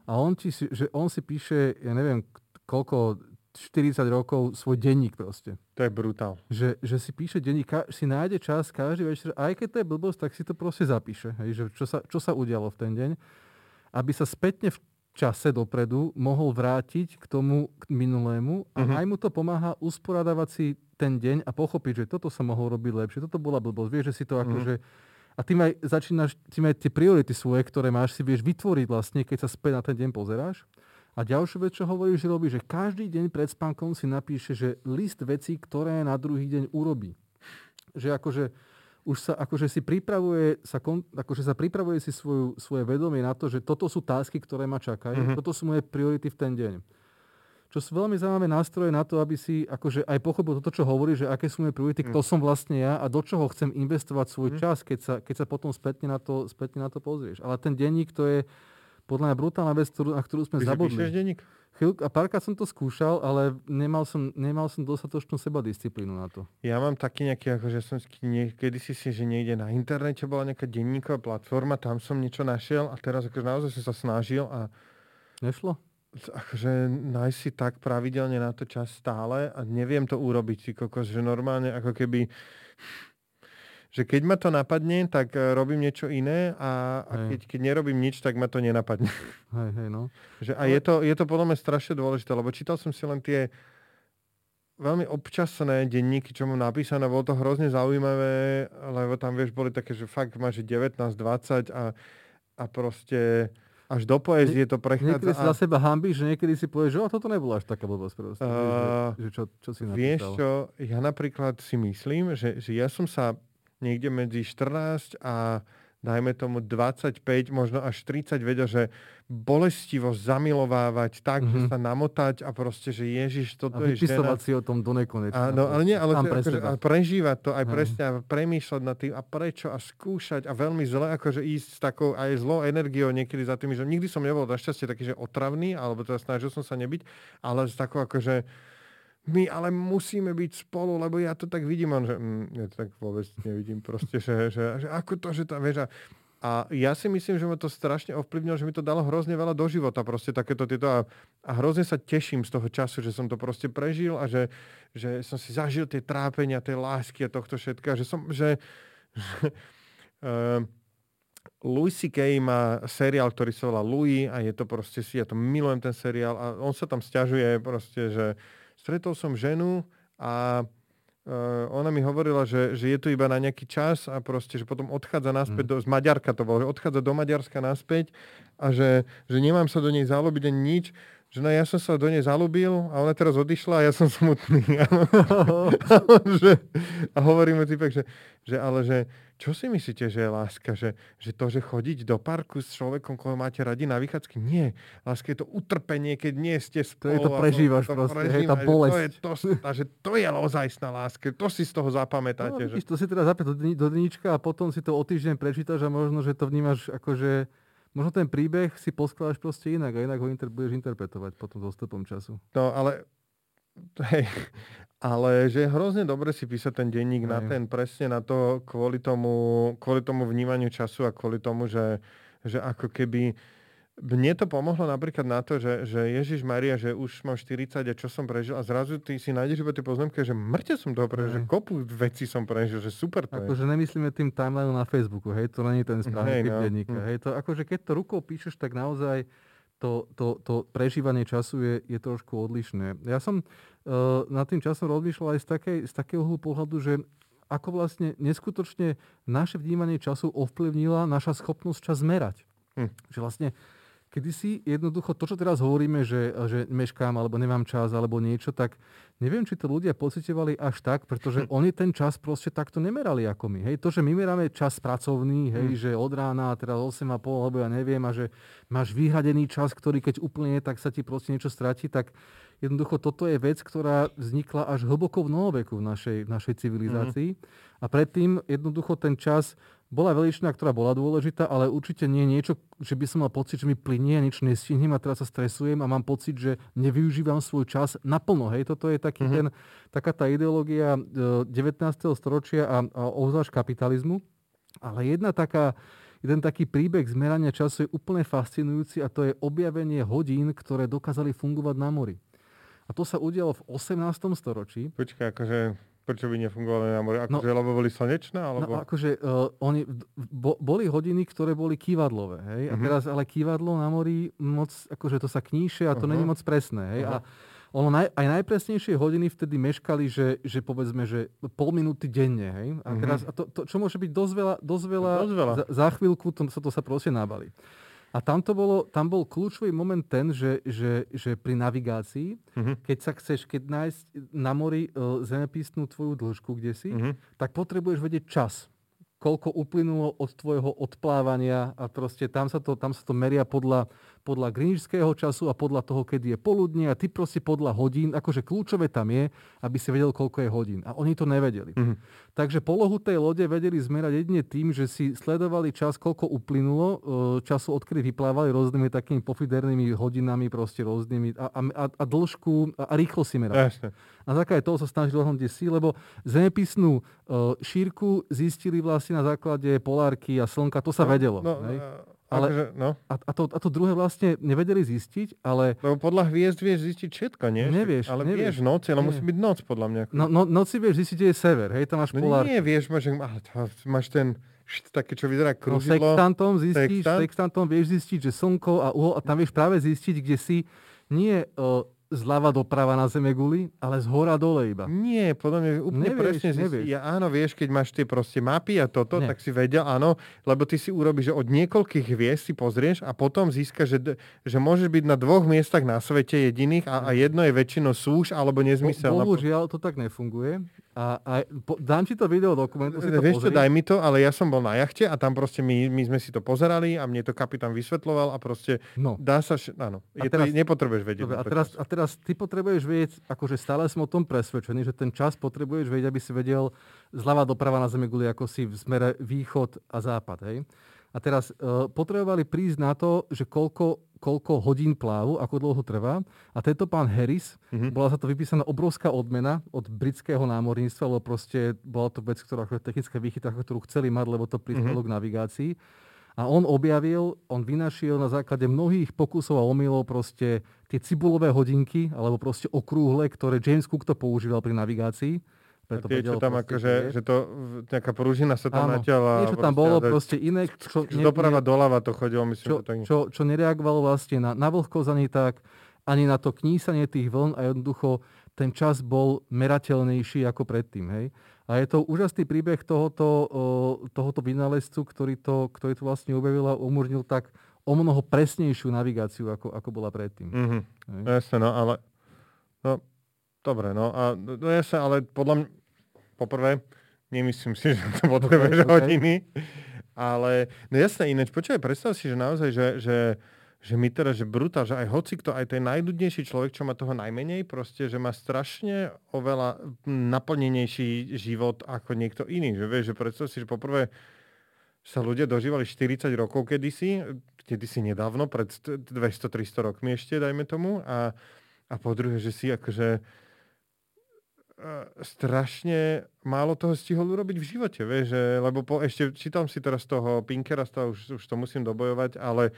A on, ti, že on si píše, ja neviem, koľko 40 rokov svoj denník proste. To je brutál. Že, že si píše denník, si nájde čas každý večer, aj keď to je blbosť, tak si to proste zapíše. Hej, že čo, sa, čo sa udialo v ten deň. Aby sa spätne v čase dopredu mohol vrátiť k tomu k minulému a uh-huh. aj mu to pomáha usporadávať si ten deň a pochopiť, že toto sa mohol robiť lepšie, toto bola blbosť. Vieš, že si to uh-huh. akože... A tým aj začínaš, tým aj tie priority svoje, ktoré máš, si vieš vytvoriť vlastne, keď sa späť na ten deň pozeráš. A ďalšiu vec, čo hovorí, že robí, že každý deň pred spánkom si napíše, že list vecí, ktoré na druhý deň urobí. Že akože už sa akože si pripravuje, sa, akože sa pripravuje si svoju, svoje vedomie na to, že toto sú tásky, ktoré ma čakajú, mm-hmm. toto sú moje priority v ten deň. Čo sú veľmi zaujímavé nástroje na to, aby si akože aj pochopil toto, čo hovorí, že aké sú moje priority, mm. kto som vlastne ja a do čoho chcem investovať svoj mm. čas, keď sa, keď sa potom spätne na, to, spätne na to pozrieš. Ale ten denník to je, podľa mňa brutálna vec, ktorú, na ktorú sme Ty zabudli. Denník? Chvíľku, a párkrát som to skúšal, ale nemal som, nemal som dostatočnú seba disciplínu na to. Ja mám taký nejaký, akože som kedy si si, že niekde na internete bola nejaká denníková platforma, tam som niečo našiel a teraz akože naozaj som sa snažil a... Nešlo? Akože nájsť si tak pravidelne na to čas stále a neviem to urobiť, kokos, že normálne ako keby že keď ma to napadne, tak e, robím niečo iné a, a keď, keď nerobím nič, tak ma to nenapadne. Hej, hej, no. Že, a je to, je to podľa mňa strašne dôležité, lebo čítal som si len tie veľmi občasné denníky, čo mám napísané, bolo to hrozne zaujímavé, lebo tam, vieš, boli také, že fakt máš 19, 20 a, a proste až do poezie to prechádza. Niekedy si za seba hambíš, že niekedy si povieš, že toto nebola až taká blbosť proste. Uh, že, že čo, čo si napísal. Vieš čo, ja napríklad si myslím, že, že ja som sa niekde medzi 14 a dajme tomu 25, možno až 30 vedia, že bolestivo zamilovávať tak, mm-hmm. že mhm. sa namotať a proste, že Ježiš, toto a je žena. si o tom do nekonečna. Áno, ale nie, ale akože, a prežívať to, aj mm. presne, a premýšľať nad tým a prečo a skúšať a veľmi zle, akože ísť s takou aj zlou energiou niekedy za tými, že nikdy som nebol našťastie taký, že otravný, alebo teda snažil som sa nebyť, ale s takou akože my ale musíme byť spolu, lebo ja to tak vidím. On, že mm, ja to tak vôbec nevidím proste, že, že, že ako to, že tá väža... A ja si myslím, že ma to strašne ovplyvnilo, že mi to dalo hrozne veľa do života, proste takéto tieto a, a hrozne sa teším z toho času, že som to proste prežil a že, že som si zažil tie trápenia, tie lásky a tohto všetka, že som, že, že uh, Louis C.K. má seriál, ktorý sa volá Louis a je to proste ja to milujem ten seriál a on sa tam stiažuje proste, že stretol som ženu a Uh, ona mi hovorila, že, že je tu iba na nejaký čas a proste, že potom odchádza naspäť, mm. do, z Maďarka to bolo, že odchádza do Maďarska naspäť a že, že nemám sa do nej zalúbiť ani nič, že no ja som sa do nej zalúbil a ona teraz odišla a ja som smutný. a, že, a hovorím mu typek, že, že ale že čo si myslíte, že je láska? Že, že to, že chodiť do parku s človekom, koho máte radi na vychádzky? Nie. Láska je to utrpenie, keď nie ste spolu. To je to prežívaš to, to proste, hej, tá bolesť. To je, to, že to je ozajstná láska. To si z toho zapamätáte. No, že... to si teda zapäť do, dníčka a potom si to o týždeň prečítaš a možno, že to vnímaš ako, že možno ten príbeh si poskladáš proste inak a inak ho inter, budeš interpretovať potom s odstupom času. No, ale hej, ale že je hrozne dobre si písať ten denník na ten, presne na to, kvôli tomu, kvôli tomu vnímaniu času a kvôli tomu, že, že ako keby mne to pomohlo napríklad na to, že, že Ježiš Maria, že už mám 40 a čo som prežil a zrazu ty si nájdeš iba tie poznámky, že mŕte som to prežil, že kopu vecí som prežil, že super to akože je. nemyslíme tým timeline na Facebooku, hej, to není ten správny typ no. denníka. Hm. Hej, to, akože keď to rukou píšeš, tak naozaj to, to, to prežívanie času je, je trošku odlišné. Ja som uh, nad tým časom rozmýšľal aj z, takej, z takého pohľadu, že ako vlastne neskutočne naše vnímanie času ovplyvnila naša schopnosť čas zmerať. Hm. Že vlastne kedy si jednoducho to, čo teraz hovoríme, že, že meškám alebo nemám čas alebo niečo, tak neviem, či to ľudia pocitovali až tak, pretože hm. oni ten čas proste takto nemerali ako my. Hej, to, že my meráme čas pracovný, hej, hm. že od rána teraz 8,5 alebo ja neviem a že máš vyhradený čas, ktorý keď úplne tak sa ti proste niečo stratí, tak jednoducho toto je vec, ktorá vznikla až hlboko v novoveku v našej, v našej civilizácii. Mm-hmm. A predtým jednoducho ten čas bola veličina, ktorá bola dôležitá, ale určite nie niečo, že by som mal pocit, že mi plinie, nič nestihnem a teraz sa stresujem a mám pocit, že nevyužívam svoj čas naplno. Hej, toto je taký mm-hmm. ten, taká tá ideológia 19. E, storočia a, a obzvlášť kapitalizmu. Ale jedna taká, jeden taký príbeh zmerania času je úplne fascinujúci a to je objavenie hodín, ktoré dokázali fungovať na mori. A to sa udialo v 18. storočí. Počkaj, akože Prečo by nefungovali na mori? Akože, no, lebo boli slnečné? No, alebo... No, akože, uh, oni, bo, boli hodiny, ktoré boli kývadlové. Hej? Uh-huh. A mhm. teraz ale kývadlo na mori moc, akože to sa kníše a to uh-huh. není moc presné. Hej? Uh-huh. A ono naj, aj najpresnejšie hodiny vtedy meškali, že, že povedzme, že pol minúty denne. Hej? A, teraz, uh-huh. a to, to, čo môže byť dosť veľa, dosť veľa, dosť veľa. Za, za chvíľku to, sa to sa proste nabali. A tam, to bolo, tam bol kľúčový moment ten, že, že, že pri navigácii, uh-huh. keď sa chceš, keď nájsť na mori uh, zemepisnú tvoju dĺžku, kde si, uh-huh. tak potrebuješ vedieť čas koľko uplynulo od tvojho odplávania a proste tam sa to, tam sa to meria podľa, podľa greenwichského času a podľa toho, kedy je poludnie a ty proste podľa hodín, akože kľúčové tam je, aby si vedel, koľko je hodín. A oni to nevedeli. Mm-hmm. Takže polohu tej lode vedeli zmerať jedine tým, že si sledovali čas, koľko uplynulo e, času, odkedy vyplávali rôznymi takými pofidernými hodinami, proste rôznymi a, a, a dĺžku a, a rýchlo si merali. Jasne. Na základe toho sa snažili dohnúť si, lebo zemepisnú uh, šírku zistili vlastne na základe polárky a slnka, to sa no, vedelo. No, hej? Ale, akože, no. a, a, to, a to druhé vlastne nevedeli zistiť, ale... Lebo podľa hviezd vieš zistiť všetko, nie? Nevieš. Ale nevieš. vieš noc, ale musí byť noc podľa mňa. No, no, noci vieš zistiť, kde je sever, hej, tam máš no polárku. nie, vieš, máš, máš ten také, čo vyzerá krúžidlo. No, sextantom zistíš, sextant? sextantom vieš zistiť, že slnko a uhol, a tam vieš práve zistiť, kde si nie uh, zľava doprava na zeme guli, ale z hora dole iba. Nie, podľa mňa úplne nevieš, presne. Nevieš. Ja, áno, vieš, keď máš tie proste mapy a toto, Nie. tak si vedel, áno, lebo ty si urobíš, že od niekoľkých hviezd si pozrieš a potom získaš, že, že môžeš byť na dvoch miestach na svete jediných a, a jedno je väčšinou súš alebo nezmysel. Bo, bohužiaľ, to tak nefunguje. A, a po, dám ti to video dokumentu, si to Vieš čo, daj mi to, ale ja som bol na jachte a tam proste my, my sme si to pozerali a mne to kapitán vysvetloval a proste no. dá sa, áno, je teraz, to, nepotrebuješ vedieť. Dobre, a, teraz, a teraz ty potrebuješ vedieť, akože stále som o tom presvedčený, že ten čas potrebuješ vedieť, aby si vedel zľava doprava na Zemi guli, ako si v smere východ a západ. Hej? A teraz uh, potrebovali prísť na to, že koľko koľko hodín plávu, ako dlho trvá. A tento pán Harris, mm-hmm. bola za to vypísaná obrovská odmena od britského námorníctva, lebo proste bola to vec, ktorá technická výchyta, ktorú chceli mať, lebo to prispelo mm-hmm. k navigácii. A on objavil, on vynašiel na základe mnohých pokusov a omylov proste tie cibulové hodinky, alebo proste okrúhle, ktoré James Cook to používal pri navigácii. Preto tie, čo tam akože, že to nejaká prúžina sa tam natiaľa. Niečo tam bolo proste iné. Čo, čo doprava doľava to chodilo, myslím, čo, že tak... čo, čo nereagovalo vlastne na, na vlhkosť ani tak, ani na to knísanie tých vln a jednoducho ten čas bol merateľnejší ako predtým. Hej? A je to úžasný príbeh tohoto, tohoto vynálezcu, ktorý to, ktorý to vlastne objavil a umožnil tak o mnoho presnejšiu navigáciu, ako, ako bola predtým. Mm-hmm. Jasne, no ale no, Dobre, no a no sa, ale podľa mňa, poprvé, nemyslím si, že to potrebuješ okay, hodiny, ale, no jasné, ináč, počkaj, predstav si, že naozaj, že, že, že my teda, že brutál, že aj hoci kto, aj ten najľudnejší človek, čo má toho najmenej, proste, že má strašne oveľa naplnenejší život ako niekto iný. Že vieš, že predstav si, že poprvé sa ľudia dožívali 40 rokov kedysi, kedysi nedávno, pred 200-300 rokmi ešte, dajme tomu, a, a po druhé, že si akože strašne málo toho stihol urobiť v živote, vieš, že, lebo po, ešte čítam si teraz toho Pinkera, už, už to musím dobojovať, ale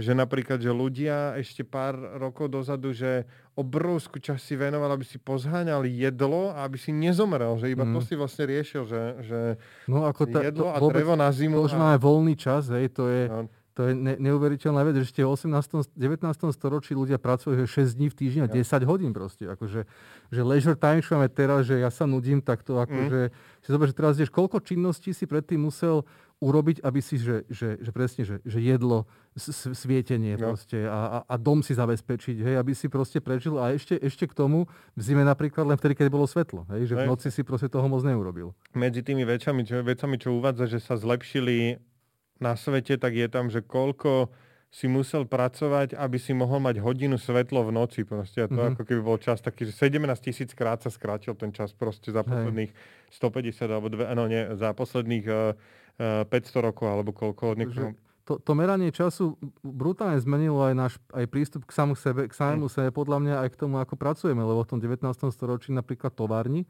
že napríklad, že ľudia ešte pár rokov dozadu, že obrovskú časť si venoval, aby si pozháňal jedlo a aby si nezomrel, že iba mm. to si vlastne riešil, že, že no, ako ta, jedlo to, a drevo na zimu. To už a... máme voľný čas, hej, to je... No to je ne, neuveriteľná vec, že ešte v 18. 19. storočí ľudia pracujú 6 dní v týždni a 10 hodín proste. Akože, že leisure time, čo máme teraz, že ja sa nudím, tak to akože... Mm. Si zober, že teraz vieš, koľko činností si predtým musel urobiť, aby si, že, že, že presne, že, že jedlo, svietenie no. proste a, a, a dom si zabezpečiť, hej, aby si proste prežil a ešte, ešte k tomu v zime napríklad len vtedy, keď bolo svetlo, hej, že v noci si proste toho moc neurobil. Medzi tými vecami, čo, vecami, čo uvádza, že sa zlepšili na svete, tak je tam, že koľko si musel pracovať, aby si mohol mať hodinu svetlo v noci. Proste. A to mm-hmm. ako keby bol čas taký, že 17 tisíc krát sa skrátil ten čas proste za posledných Hej. 150 alebo dve, no nie, za posledných uh, uh, 500 rokov alebo koľko. Niekto... To, to meranie času brutálne zmenilo aj náš aj prístup k samu sebe, k samému mm. sebe, podľa mňa aj k tomu, ako pracujeme, lebo v tom 19. storočí napríklad továrni,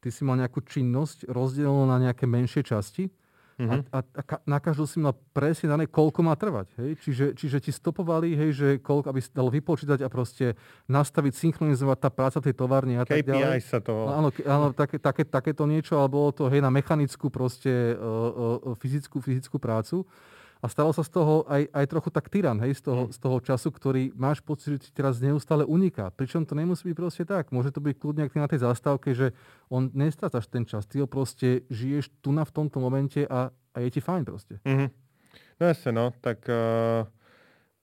ty si mal nejakú činnosť rozdelenú na nejaké menšie časti Uh-huh. A, a, a na každú si mal presne dané, koľko má trvať. Hej? Čiže, čiže ti stopovali, hej, že koľko, aby si dal vypočítať a proste nastaviť, synchronizovať tá práca tej továrny a KPI tak ďalej. sa to... Áno, áno také, také, takéto niečo, alebo to hej, na mechanickú proste uh, uh, fyzickú, fyzickú prácu. A stalo sa z toho aj, aj trochu tak tyran, hej, z toho, mm. z toho času, ktorý máš pocit, že ti teraz neustále uniká. Pričom to nemusí byť proste tak. Môže to byť kľudne na tej zastávke, že on nestrácaš ten čas. Ty ho proste žiješ tu na v tomto momente a, a je ti fajn proste. Mm-hmm. No jasne, no. Tak uh,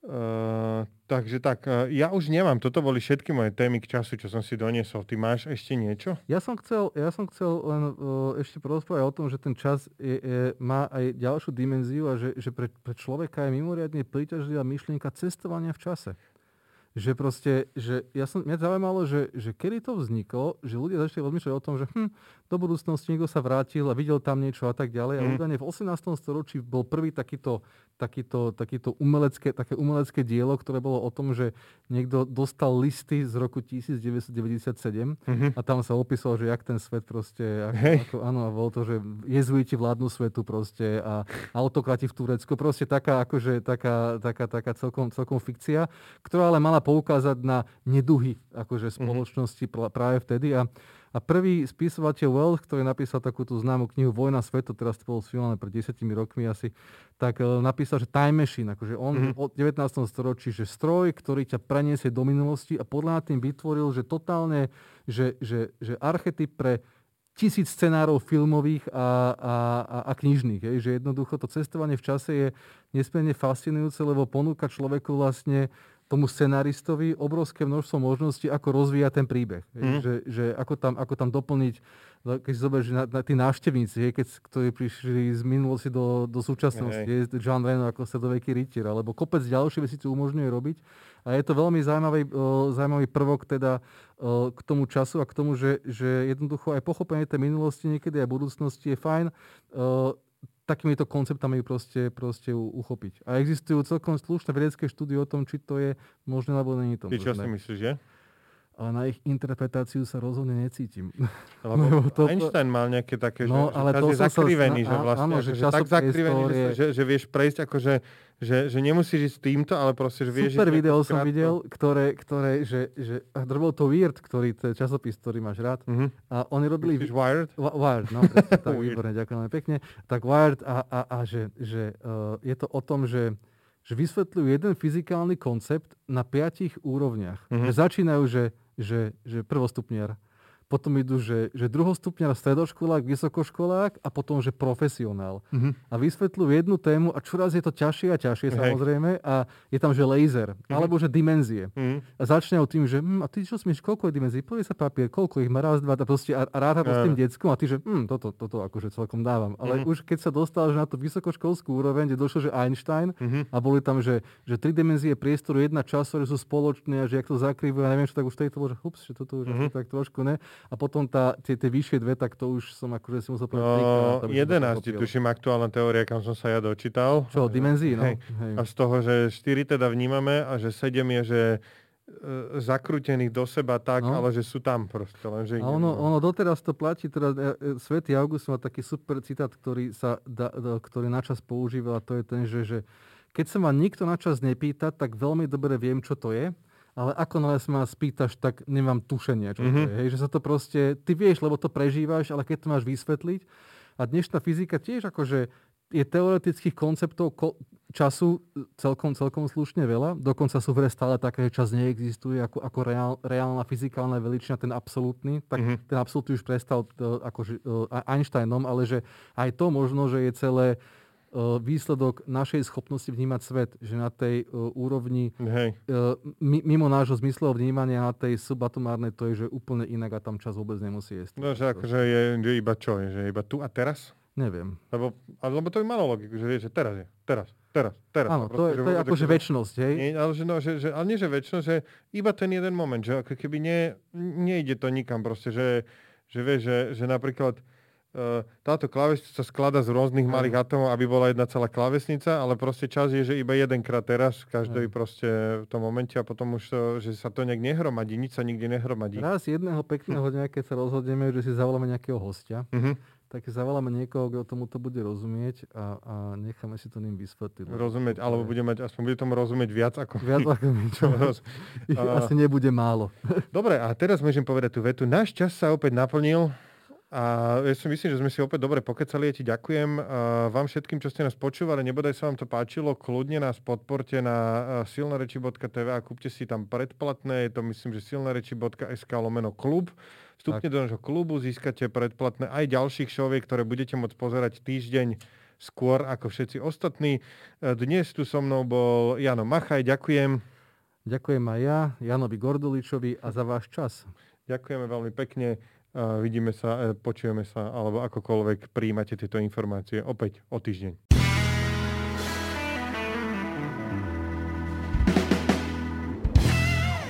Uh, takže tak, uh, ja už nemám. Toto boli všetky moje témy k času, čo som si doniesol. Ty máš ešte niečo? Ja som chcel, ja som chcel len uh, ešte porozprávať o tom, že ten čas je, je, má aj ďalšiu dimenziu a že, že pre, pre človeka je mimoriadne príťažlivá myšlienka cestovania v čase že proste, že ja som, mňa zaujímalo, že, že kedy to vzniklo, že ľudia začali rozmýšľať o tom, že hm, do budúcnosti niekto sa vrátil a videl tam niečo a tak ďalej. Mm. A mhm. údajne v 18. storočí bol prvý takýto, takýto, takýto umelecké, také umelecké dielo, ktoré bolo o tom, že niekto dostal listy z roku 1997 mm-hmm. a tam sa opísal, že jak ten svet proste, ako, hey. ako, áno, a bolo to, že jezuiti vládnu svetu proste a autokrati v Turecku, proste taká, akože, taká, taká, taká celkom, celkom fikcia, ktorá ale mala poukázať na neduhy akože mhm. spoločnosti mm-hmm. práve vtedy. A, a prvý spisovateľ Wells, ktorý napísal takú tú známu knihu Vojna svetu, teraz to bolo sfilmované pred 10 rokmi asi, tak uh, napísal, že Time Machine, akože on mm-hmm. od 19. storočí, že stroj, ktorý ťa preniesie do minulosti a podľa tým vytvoril, že totálne, že, že, že archetyp pre tisíc scenárov filmových a, a, a, a knižných. Je, že jednoducho to cestovanie v čase je nesmierne fascinujúce, lebo ponúka človeku vlastne tomu scenaristovi obrovské množstvo možností, ako rozvíjať ten príbeh. Mm. Že, že ako, tam, ako tam doplniť, keď si zoberieš na, na tí návštevníci, keď, ktorí prišli z minulosti do, do súčasnosti, je John Reno ako stredoveký rytier, alebo kopec ďalšie veci tu umožňuje robiť. A je to veľmi zaujímavý, zaujímavý prvok teda k tomu času a k tomu, že, že jednoducho aj pochopenie tej minulosti, niekedy aj budúcnosti je fajn. Takýmito konceptami proste, proste uchopiť. A existujú celkom slušné vedecké štúdie o tom, či to je možné alebo je to Ty čo si myslíš, že? Ale na ich interpretáciu sa rozhodne necítim. Lebo to, Einstein mal nejaké také, no, že, ale že to je zakrivený, že vlastne, áno, že, že tak zakrivený, histórie... že, že, vieš prejsť akože, že, že nemusíš ísť týmto, ale proste, že vieš... Super video som videl, ktoré, ktoré že, že bol to Weird, ktorý, to je časopis, ktorý máš rád. Uh-huh. A oni robili... Myslíš Wired? W- Wired, no, tak výborne, ďakujem pekne. Tak Wired a, a, a že, že uh, je to o tom, že že vysvetľujú jeden fyzikálny koncept na piatich úrovniach. Uh-huh. Že začínajú, že že, že prvostupniar potom idú, že, že druhostupňar, stredoškolák, vysokoškolák a potom, že profesionál. Mm-hmm. A vysvetľujú jednu tému a čoraz je to ťažšie a ťažšie Hej. samozrejme a je tam, že laser, mm-hmm. alebo že dimenzie. Mm-hmm. A začne tým, že hm, a ty čo smíš, koľko je dimenzií? Povie sa papier, koľko ich má, raz, dva, a, proste, a, a ráta to yeah. s tým deckom a ty, že hm, toto, toto akože celkom dávam. Ale mm-hmm. už keď sa dostal že na tú vysokoškolskú úroveň, kde došlo, že Einstein mm-hmm. a boli tam, že, že tri dimenzie priestoru, jedna čas, ktoré sú spoločné a že ak to zakrývajú, ja neviem, čo tak už tejto bolo, že hups, že toto už mm-hmm. tak trošku ne a potom tá, tie, tie vyššie dve, tak to už som akože si musel povedať. No, 11, tuším aktuálna teória, kam som sa ja dočítal. Čo, dimenzí, no. Hej. Hej. A z toho, že 4 teda vnímame a že 7 je, že e, zakrútených do seba tak, no. ale že sú tam proste. Len, že a ono, ono doteraz to platí, teda e, e, Svetý August má taký super citát, ktorý, sa da, ktorý načas používal a to je ten, že, že keď sa ma nikto načas nepýta, tak veľmi dobre viem, čo to je ale ako náhle sa ma spýtaš, tak nemám tušenie, čo mm-hmm. to mhm. je. Hej, že sa to proste, ty vieš, lebo to prežívaš, ale keď to máš vysvetliť, a dnešná fyzika tiež akože je teoretických konceptov ko- času celkom, celkom slušne veľa. Dokonca sú v stále také, že čas neexistuje ako, ako reál, reálna fyzikálna veličina, ten absolútny. Tak mm-hmm. ten absolútny už prestal uh, akože, uh, Einsteinom, ale že aj to možno, že je celé E, výsledok našej schopnosti vnímať svet, že na tej uh, úrovni Hej. Uh, mimo nášho zmyslového vnímania na tej subatomárnej to je, že úplne inak a tam čas vôbec nemusí jesť. No, že akože je, je iba čo? Že iba tu a teraz? Neviem. Lebo, lebo to by malo logiku, že vieš, že teraz je. Teraz. Teraz, teraz. Áno, to je, to je akože väčšnosť, hej? Nie, ale, že, no, že, že, ale nie, že väčšnosť, že iba ten jeden moment, že ako keby nie, nejde to nikam proste, že, že vieš, že, že napríklad táto klávesnica sa sklada z rôznych mm. malých atomov, aby bola jedna celá klávesnica, ale proste čas je, že iba jedenkrát teraz, v každej mm. proste v tom momente a potom už to, že sa to nejak nehromadí, nič sa nikde nehromadí. Raz jedného pekného dňa, keď sa rozhodneme, že si zavoláme nejakého hostia, mm-hmm tak zavoláme niekoho, kto tomu to bude rozumieť a, a necháme si to ním vysvetliť. Rozumieť, alebo bude mať, aspoň bude tomu rozumieť viac ako Viac ako my, čo asi nebude málo. Dobre, a teraz môžem povedať tú vetu. Náš čas sa opäť naplnil a ja si myslím, že sme si opäť dobre pokecali. Ja ti ďakujem vám všetkým, čo ste nás počúvali. Nebodaj sa vám to páčilo, kľudne nás podporte na silnareči.tv a kúpte si tam predplatné. Je to myslím, že silnareči.sk lomeno klub. Vstupne tak. do nášho klubu, získate predplatné aj ďalších šoviek, ktoré budete môcť pozerať týždeň skôr ako všetci ostatní. Dnes tu so mnou bol Jano Machaj, ďakujem. Ďakujem aj ja, Janovi Gorduličovi a za váš čas. Ďakujeme veľmi pekne. Vidíme sa, e, počujeme sa, alebo akokoľvek príjmate tieto informácie opäť o týždeň.